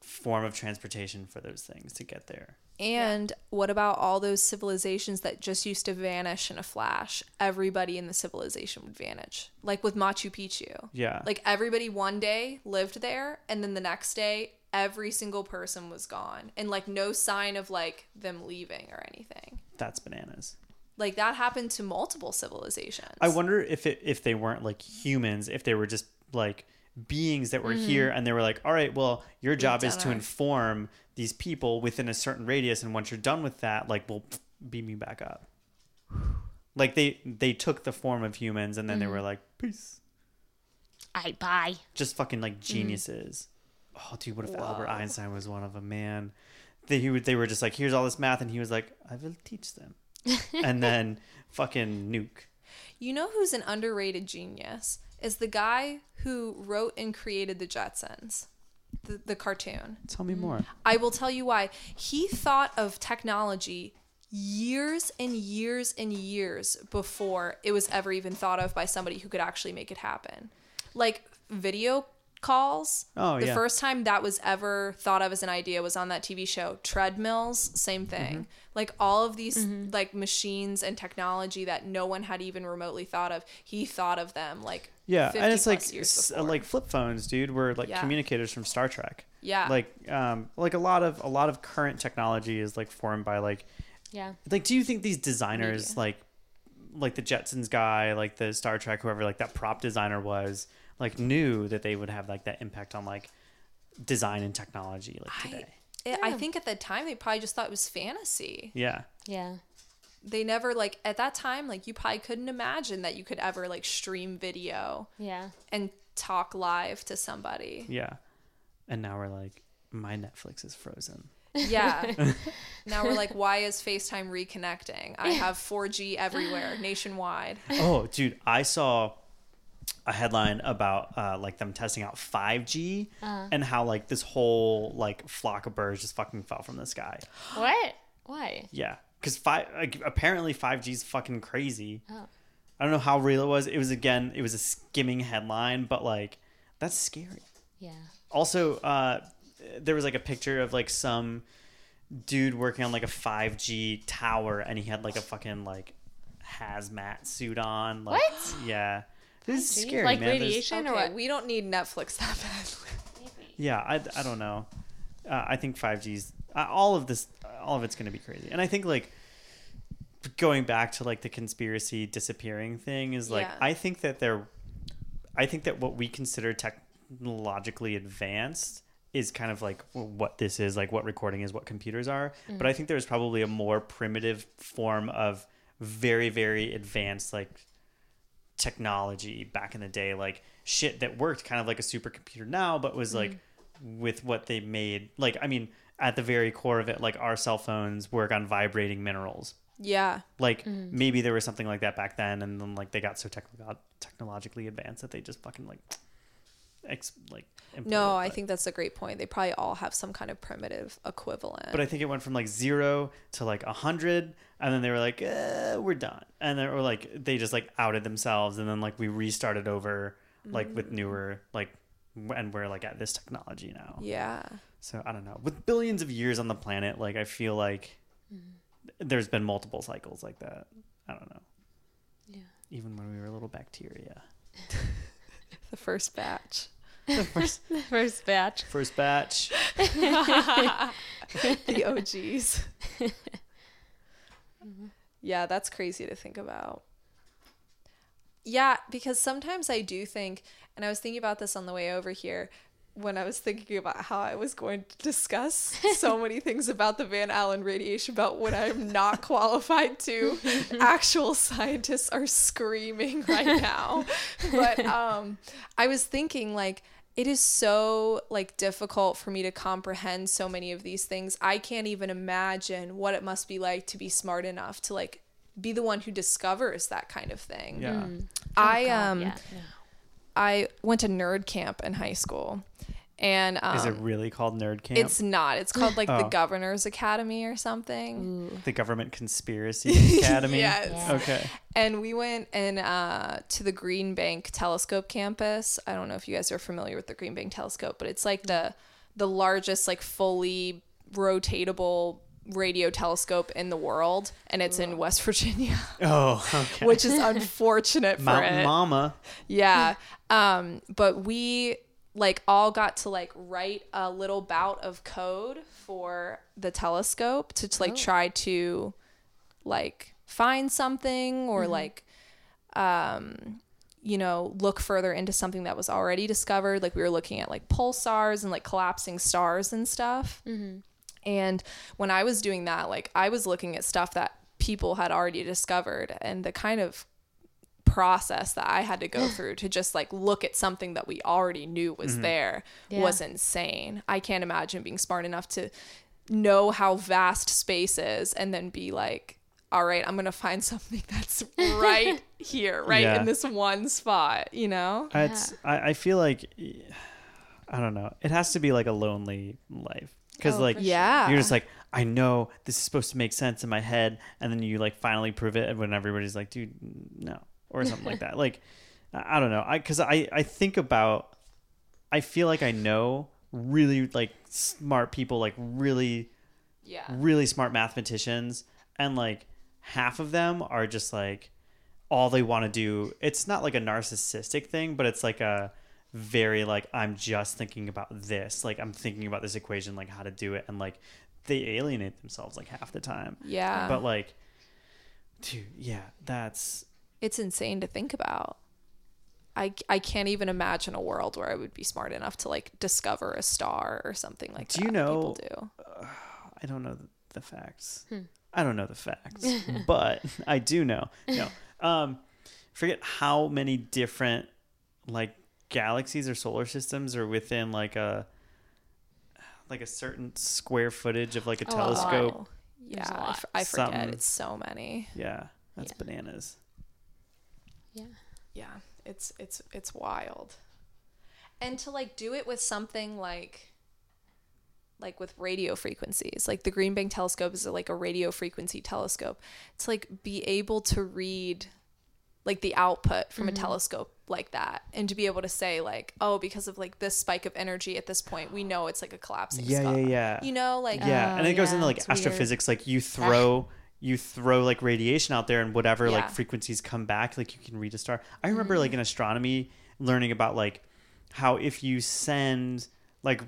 form of transportation for those things to get there. And what about all those civilizations that just used to vanish in a flash? Everybody in the civilization would vanish. Like with Machu Picchu. Yeah, Like everybody one day lived there and then the next day every single person was gone and like no sign of like them leaving or anything. that's bananas. Like that happened to multiple civilizations. I wonder if it if they weren't like humans, if they were just like beings that were mm-hmm. here and they were like, all right, well, your job is to our- inform these people within a certain radius, and once you're done with that, like, we'll beam me back up. Like they they took the form of humans and then they were mm-hmm. like, peace. I buy. Just fucking like mm-hmm. geniuses. Oh, dude, what if Albert Einstein was one of them, man? They he would, they were just like, here's all this math, and he was like, I will teach them, and then fucking nuke. You know who's an underrated genius? Is the guy who wrote and created the Jetsons, the, the cartoon. Tell me mm. more. I will tell you why. He thought of technology years and years and years before it was ever even thought of by somebody who could actually make it happen. Like video calls. Oh, the yeah. first time that was ever thought of as an idea was on that TV show. Treadmills, same thing. Mm-hmm. Like all of these like machines and technology that no one had even remotely thought of, he thought of them like Yeah, 50 and it's like plus years uh, like flip phones, dude. Were like Yeah. communicators from Star Trek. Yeah. Like um like a lot of a lot of current technology is like formed by like Yeah. like do you think these designers like like the Jetsons guy, like the Star Trek whoever like that prop designer was, like knew that they would have like that impact on like design and technology like today. I, I think at the time they probably just thought it was fantasy. yeah. Yeah. they never like at that time like you probably couldn't imagine that you could ever like stream video Yeah. and talk live to somebody Yeah. And now we're like my Netflix is frozen. yeah now we're like why is facetime reconnecting i have 4g everywhere nationwide oh, dude, I saw a headline about uh, like them testing out 5G and how like this whole like flock of birds just fucking fell from the sky. What? Why? Yeah, because five like, apparently 5G is fucking crazy. Oh. I don't know how real it was. It was again, it was a skimming headline, but like that's scary. Yeah. Also, uh, there was like a picture of like some dude working on like a 5G tower, and he had like a fucking like hazmat suit on. Like, What? Yeah, this is scary, Like man. There's- radiation or what? we don't need netflix that badly Yeah, I, I don't know. Uh, I think 5G's uh, all of this, all of it's going to be crazy, and I think like going back to like the conspiracy disappearing thing is like Yeah. I think that they're, I think that what we consider technologically advanced is kind of like what this is, like what recording is, what computers are. But I think there's probably a more primitive form of very very advanced like technology back in the day, like shit that worked kind of like a supercomputer now, but was like mm-hmm. with what they made. Like, I mean, at the very core of it, like our cell phones work on vibrating minerals. yeah Like mm-hmm. maybe there was something like that back then, and then like they got so technologically advanced that they just fucking like ex, like No, I but- think that's a great point. They probably all have some kind of primitive equivalent. But I think it went from like zero to like a hundred, and then they were like, eh, "We're done," and then or like they just like outed themselves, and then like we restarted over, like with newer like, and we're like at this technology now. yeah. So I don't know. With billions of years on the planet, like I feel like there's been multiple cycles like that. I don't know. Yeah. Even when we were little bacteria. The first batch. The first First batch. first batch. the OGs. yeah, that's crazy to think about. Yeah, because sometimes I do think, and I was thinking about this on the way over here when I was thinking about how I was going to discuss so many things about the Van Allen radiation belt when I'm not qualified to. Actual scientists are screaming right now. But um, I was thinking, like, it is so like difficult for me to comprehend so many of these things. I can't even imagine what it must be like to be smart enough to like be the one who discovers that kind of thing. Yeah. I Oh, God, um yeah, no. I went to nerd camp in high school. And um, Is it really called nerd camp? it's not. It's called like the Oh. Governor's Academy or something. the government conspiracy academy. Yes. Okay. And we went and uh, to the Green Bank Telescope campus. I don't know if you guys are familiar with the Green Bank Telescope, but it's like the the largest like fully rotatable radio telescope in the world, and it's in West Virginia, Oh, okay. which is unfortunate for Mountain it. Mama. Yeah. Um, but we like all got to like write a little bout of code for the telescope to, to like try to like find something or like um you know look further into something that was already discovered. Like we were looking at like pulsars and like collapsing stars and stuff. And when I was doing that, like I was looking at stuff that people had already discovered. And the kind of process that I had to go through to just like look at something that we already knew was mm-hmm. there Yeah. was insane. I can't imagine being smart enough to know how vast space is and then be like, all right, I'm going to find something that's right here, right Yeah. in this one spot, you know? It's I, I feel like I don't know. It has to be like a lonely life because Oh, like for Yeah. you're just like I know this is supposed to make sense in my head, and then you like finally prove it when everybody's like, dude, no, or something like that. Like I don't know. I because I I think about I feel like I know really like smart people like really yeah. really smart mathematicians and like half of them are just like all they want to do it's not like a narcissistic thing but it's like a very like i'm just thinking about this like i'm thinking about this equation like how to do it and like they alienate themselves like half the time Yeah. but like dude yeah that's it's insane to think about. I, I can't even imagine a world where I would be smart enough to like discover a star or something like Do that. you know- People do. I don't know the, the facts. I don't know the facts, but I do know. No, um, forget how many different like galaxies or solar systems are within like a like a certain square footage of like a Oh, telescope. wow. Yeah, There's a I, lot. f- I forget. Something. It's so many. Yeah, that's Yeah. bananas. Yeah. Yeah, it's it's it's wild. And to like do it with something like like with radio frequencies. Like the Green Bank telescope is like a radio frequency telescope. It's like be able to read like the output from a mm-hmm. telescope like that and to be able to say like oh because of like this spike of energy at this point we know it's like a collapsing Yeah, star. yeah, yeah. you know like yeah, and it goes yeah, into like it's weird. astrophysics. Like you throw you throw like radiation out there, and whatever Yeah. like frequencies come back, like you can read a star. I remember like mm-hmm. in astronomy learning about like how if you send like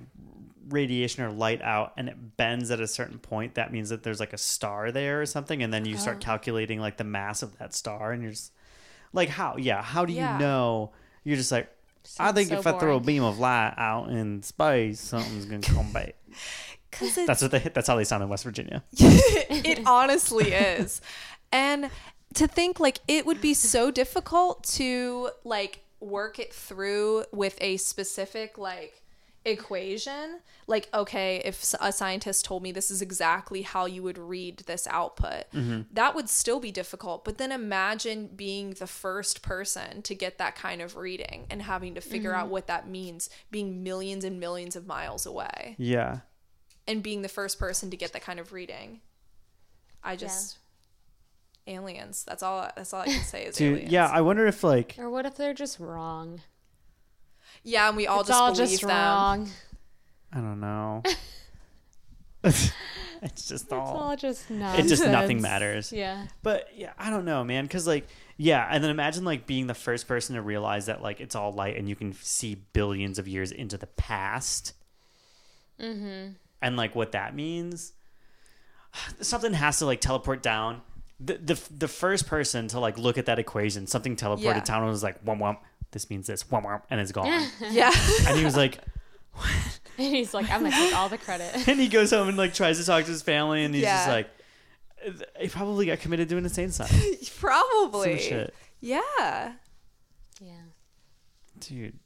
radiation or light out and it bends at a certain point, that means that there's like a star there or something, and then you start oh. calculating like the mass of that star, and you're just like how yeah how do you know? You're just like. I think so if I throw a beam of light out in space, something's gonna come back. cuz That's what they. That's how they sound in West Virginia. it honestly is. And to think like it would be so difficult to like work it through with a specific like equation like okay if a scientist told me this is exactly how you would read this output mm-hmm. that would still be difficult but then imagine being the first person to get that kind of reading and having to figure out mm-hmm. what that means being millions and millions of miles away Yeah. And being the first person to get that kind of reading i just aliens that's all that's all i can say is Dude, aliens yeah, I wonder if like Or what if they're just wrong? yeah and we all it's just all believe just them wrong. I don't know. it's just It's all all just it just nothing matters. Yeah. But yeah, I don't know, man, cuz like yeah, and then imagine like being the first person to realize that like it's all light and you can see billions of years into the past. Mhm. And like what that means. Something has to like teleport down. The, the the first person to like look at that equation, something teleported Yeah. down and was like, wham wham, this means this, wham wham, and it's gone. yeah and he was like, And he's like, I'm gonna take all the credit. and he goes home and like tries to talk to his family, and he's just like, he probably got committed to an insane asylum. probably Some shit, yeah yeah. dude.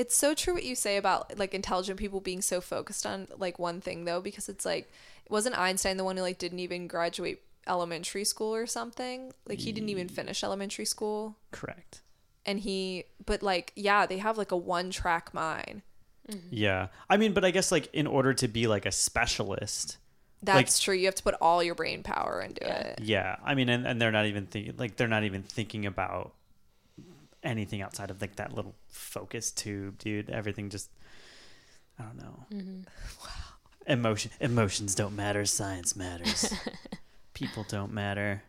It's so true what you say about like intelligent people being so focused on like one thing though, because it's like wasn't Einstein the one who like didn't even graduate elementary school or something? Like he didn't even finish elementary school. Correct. And he but like yeah, they have like a one track mind. Mm-hmm. Yeah, I mean, but I guess like in order to be like a specialist, That's true. You have to put all your brain power into it. yeah, I mean, and, and they're not even thinking like they're not even thinking about anything outside of like that little focus tube, dude. Everything just, I don't know. Wow. Emotion, emotions don't matter. Science matters. People don't matter.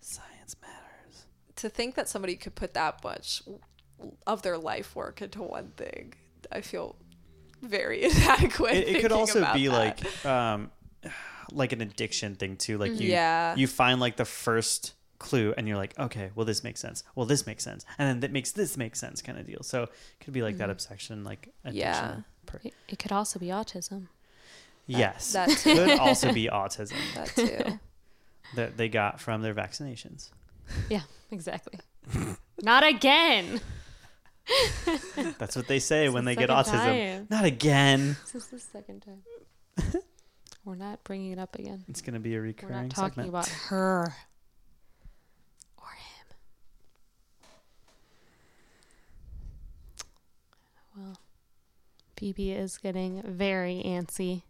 Science matters. To think that somebody could put that much of their life work into one thing, I feel very inadequate. It, it could also be that. like, um, like an addiction thing too. Like you, Yeah. you find like the first clue, and you're like, okay, well this makes sense. Well this makes sense, and then that makes this make sense, kind of deal. So it could be like that mm-hmm. obsession, like addiction. Yeah. per- It, it could also be autism. yes, that too. could also be autism that too. that they got from their vaccinations. Yeah, exactly. Not again. That's what they say when the they get autism. time. Not again. This is the second time. We're not bringing it up again. It's gonna be a recurring We're not talking segment. about her or him. Well, Phoebe is getting very antsy.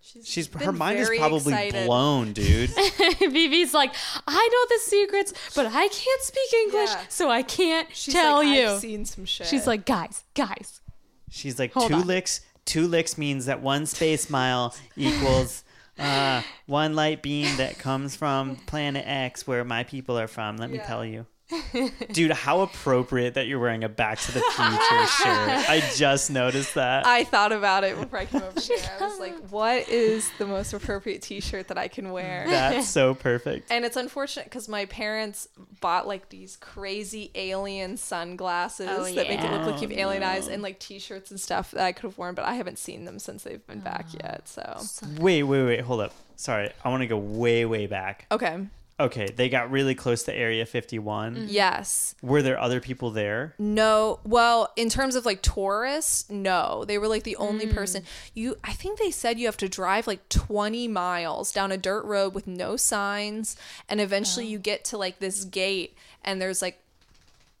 She's been her mind is probably excited. blown, dude. Phoebe's like, I know the secrets, but I can't speak English, Yeah. so I can't She's tell like, you. I've seen some shit. She's like, guys, guys. She's like Hold two on. licks. Two licks means that one space mile equals uh, one light beam that comes from planet X, where my people are from. Let me tell you, dude. How appropriate that you're wearing a Back to the Future shirt. I just noticed that. I thought about it before I came over here. I was like, what is the most appropriate T-shirt that I can wear? That's so perfect. And it's unfortunate because my parents bought like these crazy alien sunglasses Oh, that make it look like you have alien eyes and oh. like T-shirts and stuff that I could have worn, but I haven't seen them since they've been back ah. yet. So Wait, wait, wait. Hold up. Sorry, I want to go way, way back. okay, Okay, they got really close to Area 51. Mm-hmm. yes, Were there other people there? no. Well, in terms of like tourists, no, they were like the only Mm. person. You, I think they said you have to drive like 20 miles down a dirt road with no signs, and eventually Oh. you get to like this gate, and there's like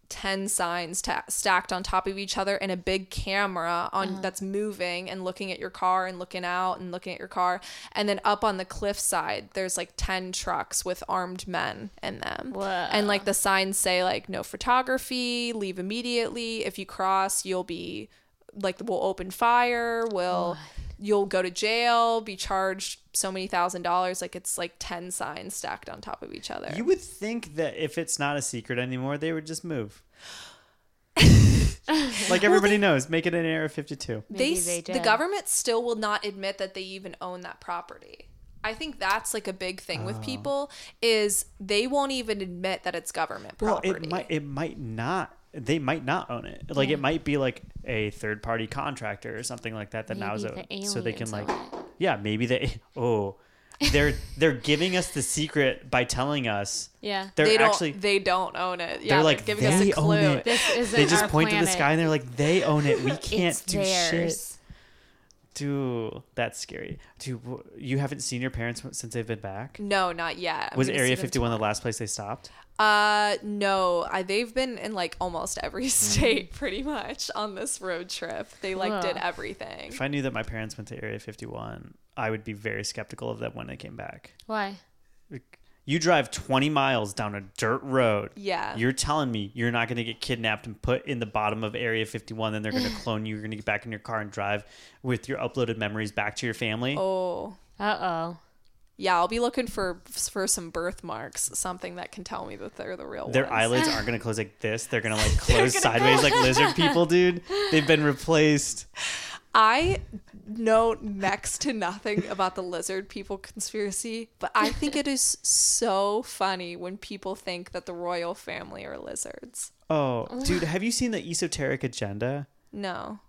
10 signs ta- stacked on top of each other and a big camera on Uh-huh. that's moving and looking at your car and looking out and looking at your car and then up on the cliff side there's like 10 trucks with armed men in them Whoa. and like the signs say like no photography leave immediately if you cross you'll be like we'll open fire we'll you'll go to jail be charged so many thousand dollars like it's like 10 signs stacked on top of each other You would think that if it's not a secret anymore, they would just move. like everybody knows, make it an Area 52. they, Maybe s- they the government still will not admit that they even own that property i think that's like a big thing Oh. with people is they won't even admit that it's government property. Well, it might it might not. They might not own it. Like it might be like a third party contractor or something like that that now is Maybe a, the so they can like it. yeah maybe they oh they're they're giving us the secret by telling us Yeah. they're they don't. actually they don't own it. Yeah, they're they're like giving us they a own clue. it. This isn't they just our point to the sky and they're like they own it. We can't it's do shit. theirs. Dude, that's scary. Dude, you haven't seen your parents since they've been back? No, not yet. I'm Was Area 51 the last place they stopped? Uh, no. I, they've been in like almost every Mm. state pretty much on this road trip. They like did everything. If I knew that my parents went to Area 51, I would be very skeptical of them when they came back. Why? You drive 20 miles down a dirt road. Yeah. You're telling me you're not going to get kidnapped and put in the bottom of Area 51, then they're going to clone you. You're going to get back in your car and drive with your uploaded memories back to your family. Oh. Uh oh. Yeah, I'll be looking for for some birthmarks, something that can tell me that they're the real ones. Their ones. eyelids aren't going to close like this. They're going to like close sideways like lizard people, dude. They've been replaced. I know next to nothing about the lizard people conspiracy, but I think it is so funny when people think that the royal family are lizards. Oh, oh. dude, have you seen the esoteric agenda? No.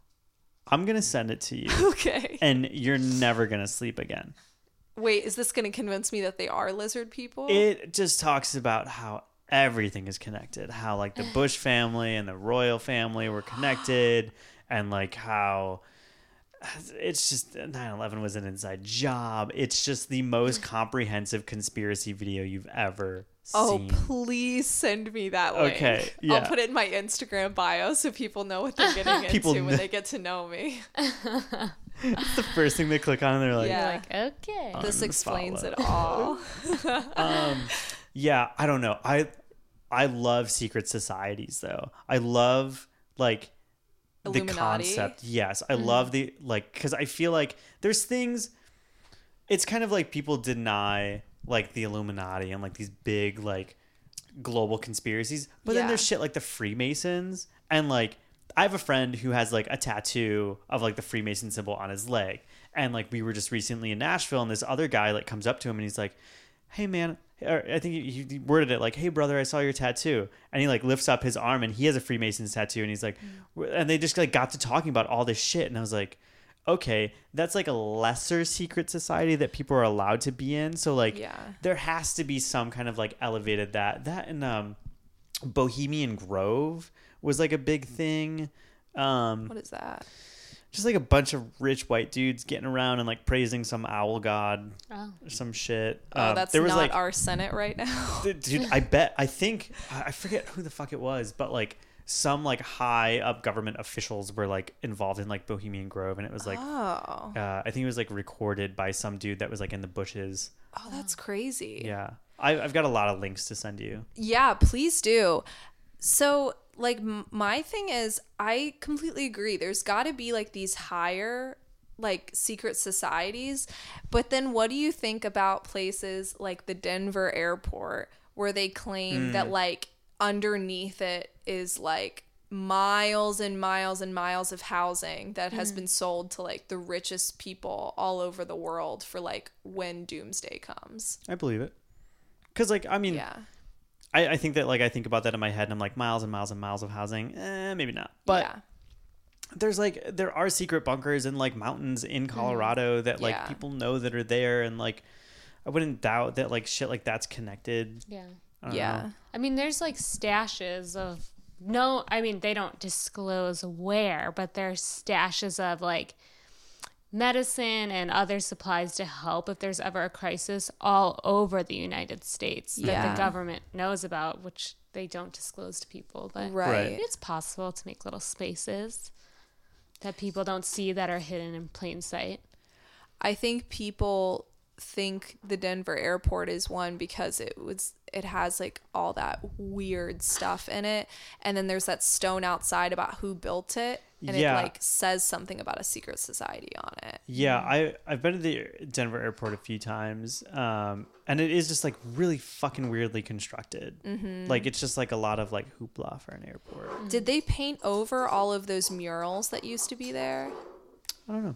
I'm going to send it to you Okay. and you're never going to sleep again. Wait, is this going to convince me that they are lizard people? It just talks about how everything is connected, how like the Bush family and the royal family were connected, and like how it's just 9/11 was an inside job. It's just the most comprehensive conspiracy video you've ever seen. Oh, seen. please send me that link. Okay, I'll put it in my Instagram bio so people know what they're getting into People when kn- they get to know me. It's the first thing they click on, and they're like, Yeah. Like, okay. This explains it all. um yeah i don't know. I i love secret societies though. I love like the concept. Yes i love the like because i feel like there's things it's kind of like people deny like the illuminati and like these big like global conspiracies but then there's shit like the freemasons and like i have a friend who has like a tattoo of like the freemason symbol on his leg. And like we were just recently in nashville and this other guy like comes up to him and he's like hey man i think he, he worded it like hey brother i saw your tattoo. And he like lifts up his arm and he has a freemason's tattoo and he's like and they just like got to talking about all this shit and i was like okay that's like a lesser secret society that people are allowed to be in. So like Yeah. there has to be some kind of like elevated that that and um bohemian grove was like a big thing um What is that? just like a bunch of rich white dudes getting around and like praising some owl god Oh. or some shit Oh, Um, that's there was not like our Senate right now. Dude, I bet I think I I forget who the fuck it was, but like some like high up government officials were like involved in like Bohemian Grove, and it was like oh. uh, I think it was like recorded by some dude that was like in the bushes. Oh, that's crazy. Yeah, I, I've got a lot of links to send you. Yeah, please do. So, like, m- my thing is, I completely agree. There's got to be like these higher, like, secret societies. But then, what do you think about places like the Denver airport where they claim that, mm. like, underneath it is like miles and miles and miles of housing that has mm. been sold to like the richest people all over the world for like when doomsday comes. I believe it, because like I mean, Yeah. I, I think that like I think about that in my head, and I'm like miles and miles and miles of housing. Eh, maybe not, but. yeah. there's like there are secret bunkers in like mountains in Colorado that like Yeah. people know that are there and like I wouldn't doubt that like shit like that's connected. Yeah. I Yeah. know. I mean, there's like stashes of no, I mean, they don't disclose where, but there's stashes of like medicine and other supplies to help if there's ever a crisis all over the United States that Yeah. the government knows about, which they don't disclose to people. But Right. it's possible to make little spaces that people don't see that are hidden in plain sight. I think people think the Denver airport is one because it was it has like all that weird stuff in it and then there's that stone outside about who built it and Yeah. it like says something about a secret society on it. Yeah, I I've been to the Denver airport a few times, um, and it is just like really fucking weirdly constructed. Mm-hmm. Like it's just like a lot of like hoopla for an airport. Did they paint over all of those murals that used to be there? I don't know.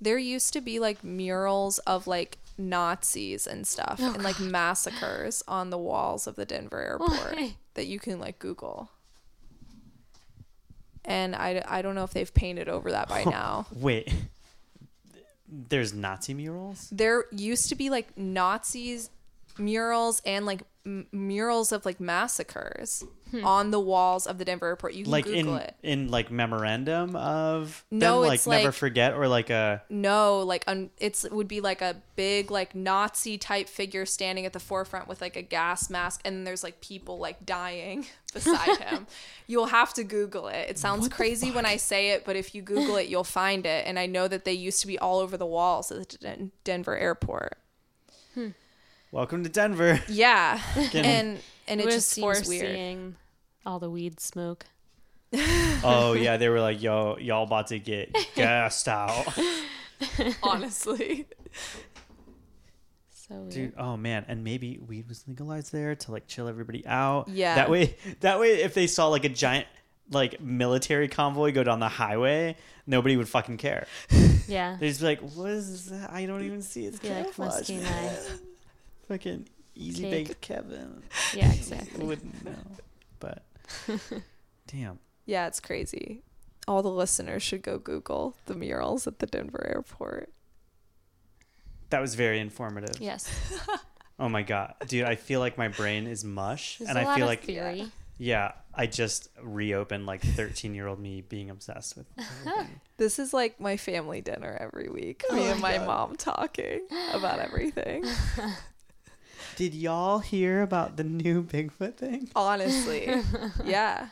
There used to be like murals of like Nazis and stuff and like massacres on the walls of the Denver airport Why? that you can like Google. And I, I don't know if they've painted over that by oh, now. Wait, There's Nazi murals. there used to be like Nazis murals and like m- murals of like massacres hmm. on the walls of the Denver airport. You can Like Google in it. in like memorandum of No, them, like it's never forget or like a No, like un- it's it would be like a big like Nazi type figure standing at the forefront with like a gas mask, and there's like people like dying beside him. You'll have to Google it. It sounds crazy when I say it, but if you Google it, you'll find it. And I know that they used to be all over the walls at the Den- Denver airport. Welcome to Denver. Yeah, Getting- and and it, just seems weird. foreseeing all the weed smoke. oh yeah, they were like, yo, y'all about to get gassed out. Honestly, So weird. Dude, oh man, and maybe weed was legalized there to like chill everybody out. Yeah. That way, that way, if they saw like a giant like military convoy go down the highway, nobody would fucking care. Yeah. They'd just be like, "What is that? I don't even see it's Be like, camouflage." musky man." knife. Fucking easy Cake. baked Kevin Yeah, exactly. wouldn't know, but damn. yeah, it's crazy. All the listeners should go Google the murals at the Denver airport. That was very informative. Yes. Oh my god, dude! I feel like my brain is mush, There's and a I lot feel of like theory. yeah, I just reopened like thirteen-year-old me being obsessed with. This is like my family dinner every week. Oh me and my mom talking about everything. Did y'all hear about the new Bigfoot thing? Honestly. Yeah.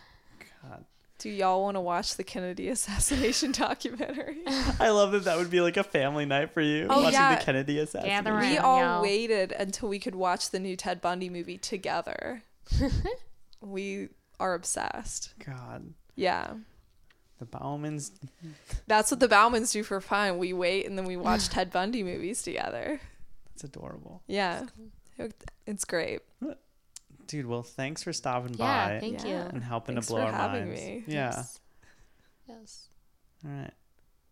God. Do y'all want to watch the Kennedy assassination documentary? I love that that would be like a family night for you Oh, watching yeah. the Kennedy assassination. Gather we all y'all. waited until we could watch the new Ted Bundy movie together. we are obsessed. God, Yeah. the Baumans. That's what the Baumans do for fun. We wait and then we watch Ted Bundy movies together. That's adorable, Yeah. It's great. dude. Well, thanks for stopping Yeah, by thank Yeah. you. and helping Thanks to blow for our having minds. me. Yeah. Yes. Yes. All right.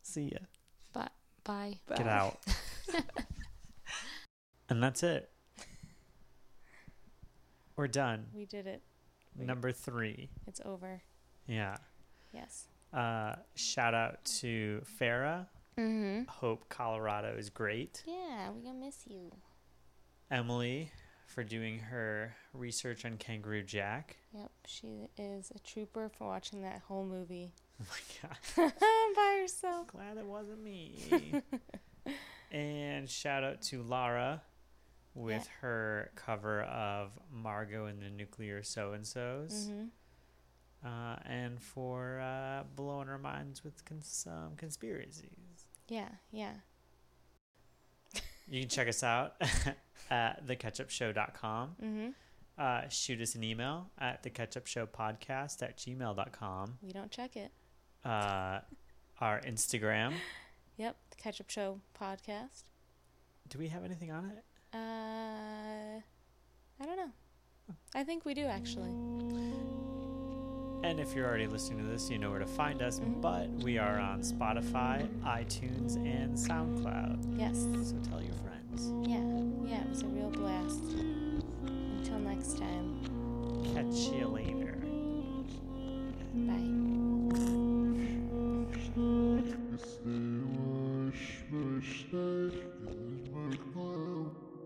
See ya. Bye. Bye. Get out. and that's it. We're done. We did it. Number three. It's over. Yeah. Yes. Uh, shout out to Farah. Mm-hmm. Hope Colorado is great. Yeah, we're gonna miss you. Emily for doing her research on Kangaroo Jack. Yep, she is a trooper for watching that whole movie Oh my god. by herself. Glad it wasn't me. and shout out to Laura with her cover of Margot and the Nuclear So and So's. Mm-hmm. Uh, and for uh, blowing our minds with cons- some conspiracies. Yeah, yeah. You can check us out at theketchupshow.com. Mm-hmm. Uh, shoot us an email at theketchupshowpodcast at gmail.com. We don't check it. Uh, our Instagram. Yep, the Ketchup Show podcast. Do we have anything on it? Uh, I don't know. I think we do actually. And if you're already listening to this, you know where to find us. Mhm. But we are on Spotify, iTunes, and SoundCloud. Yes. So tell your friends yeah, yeah, it was a real blast. Until next time. Catch you later. Bye.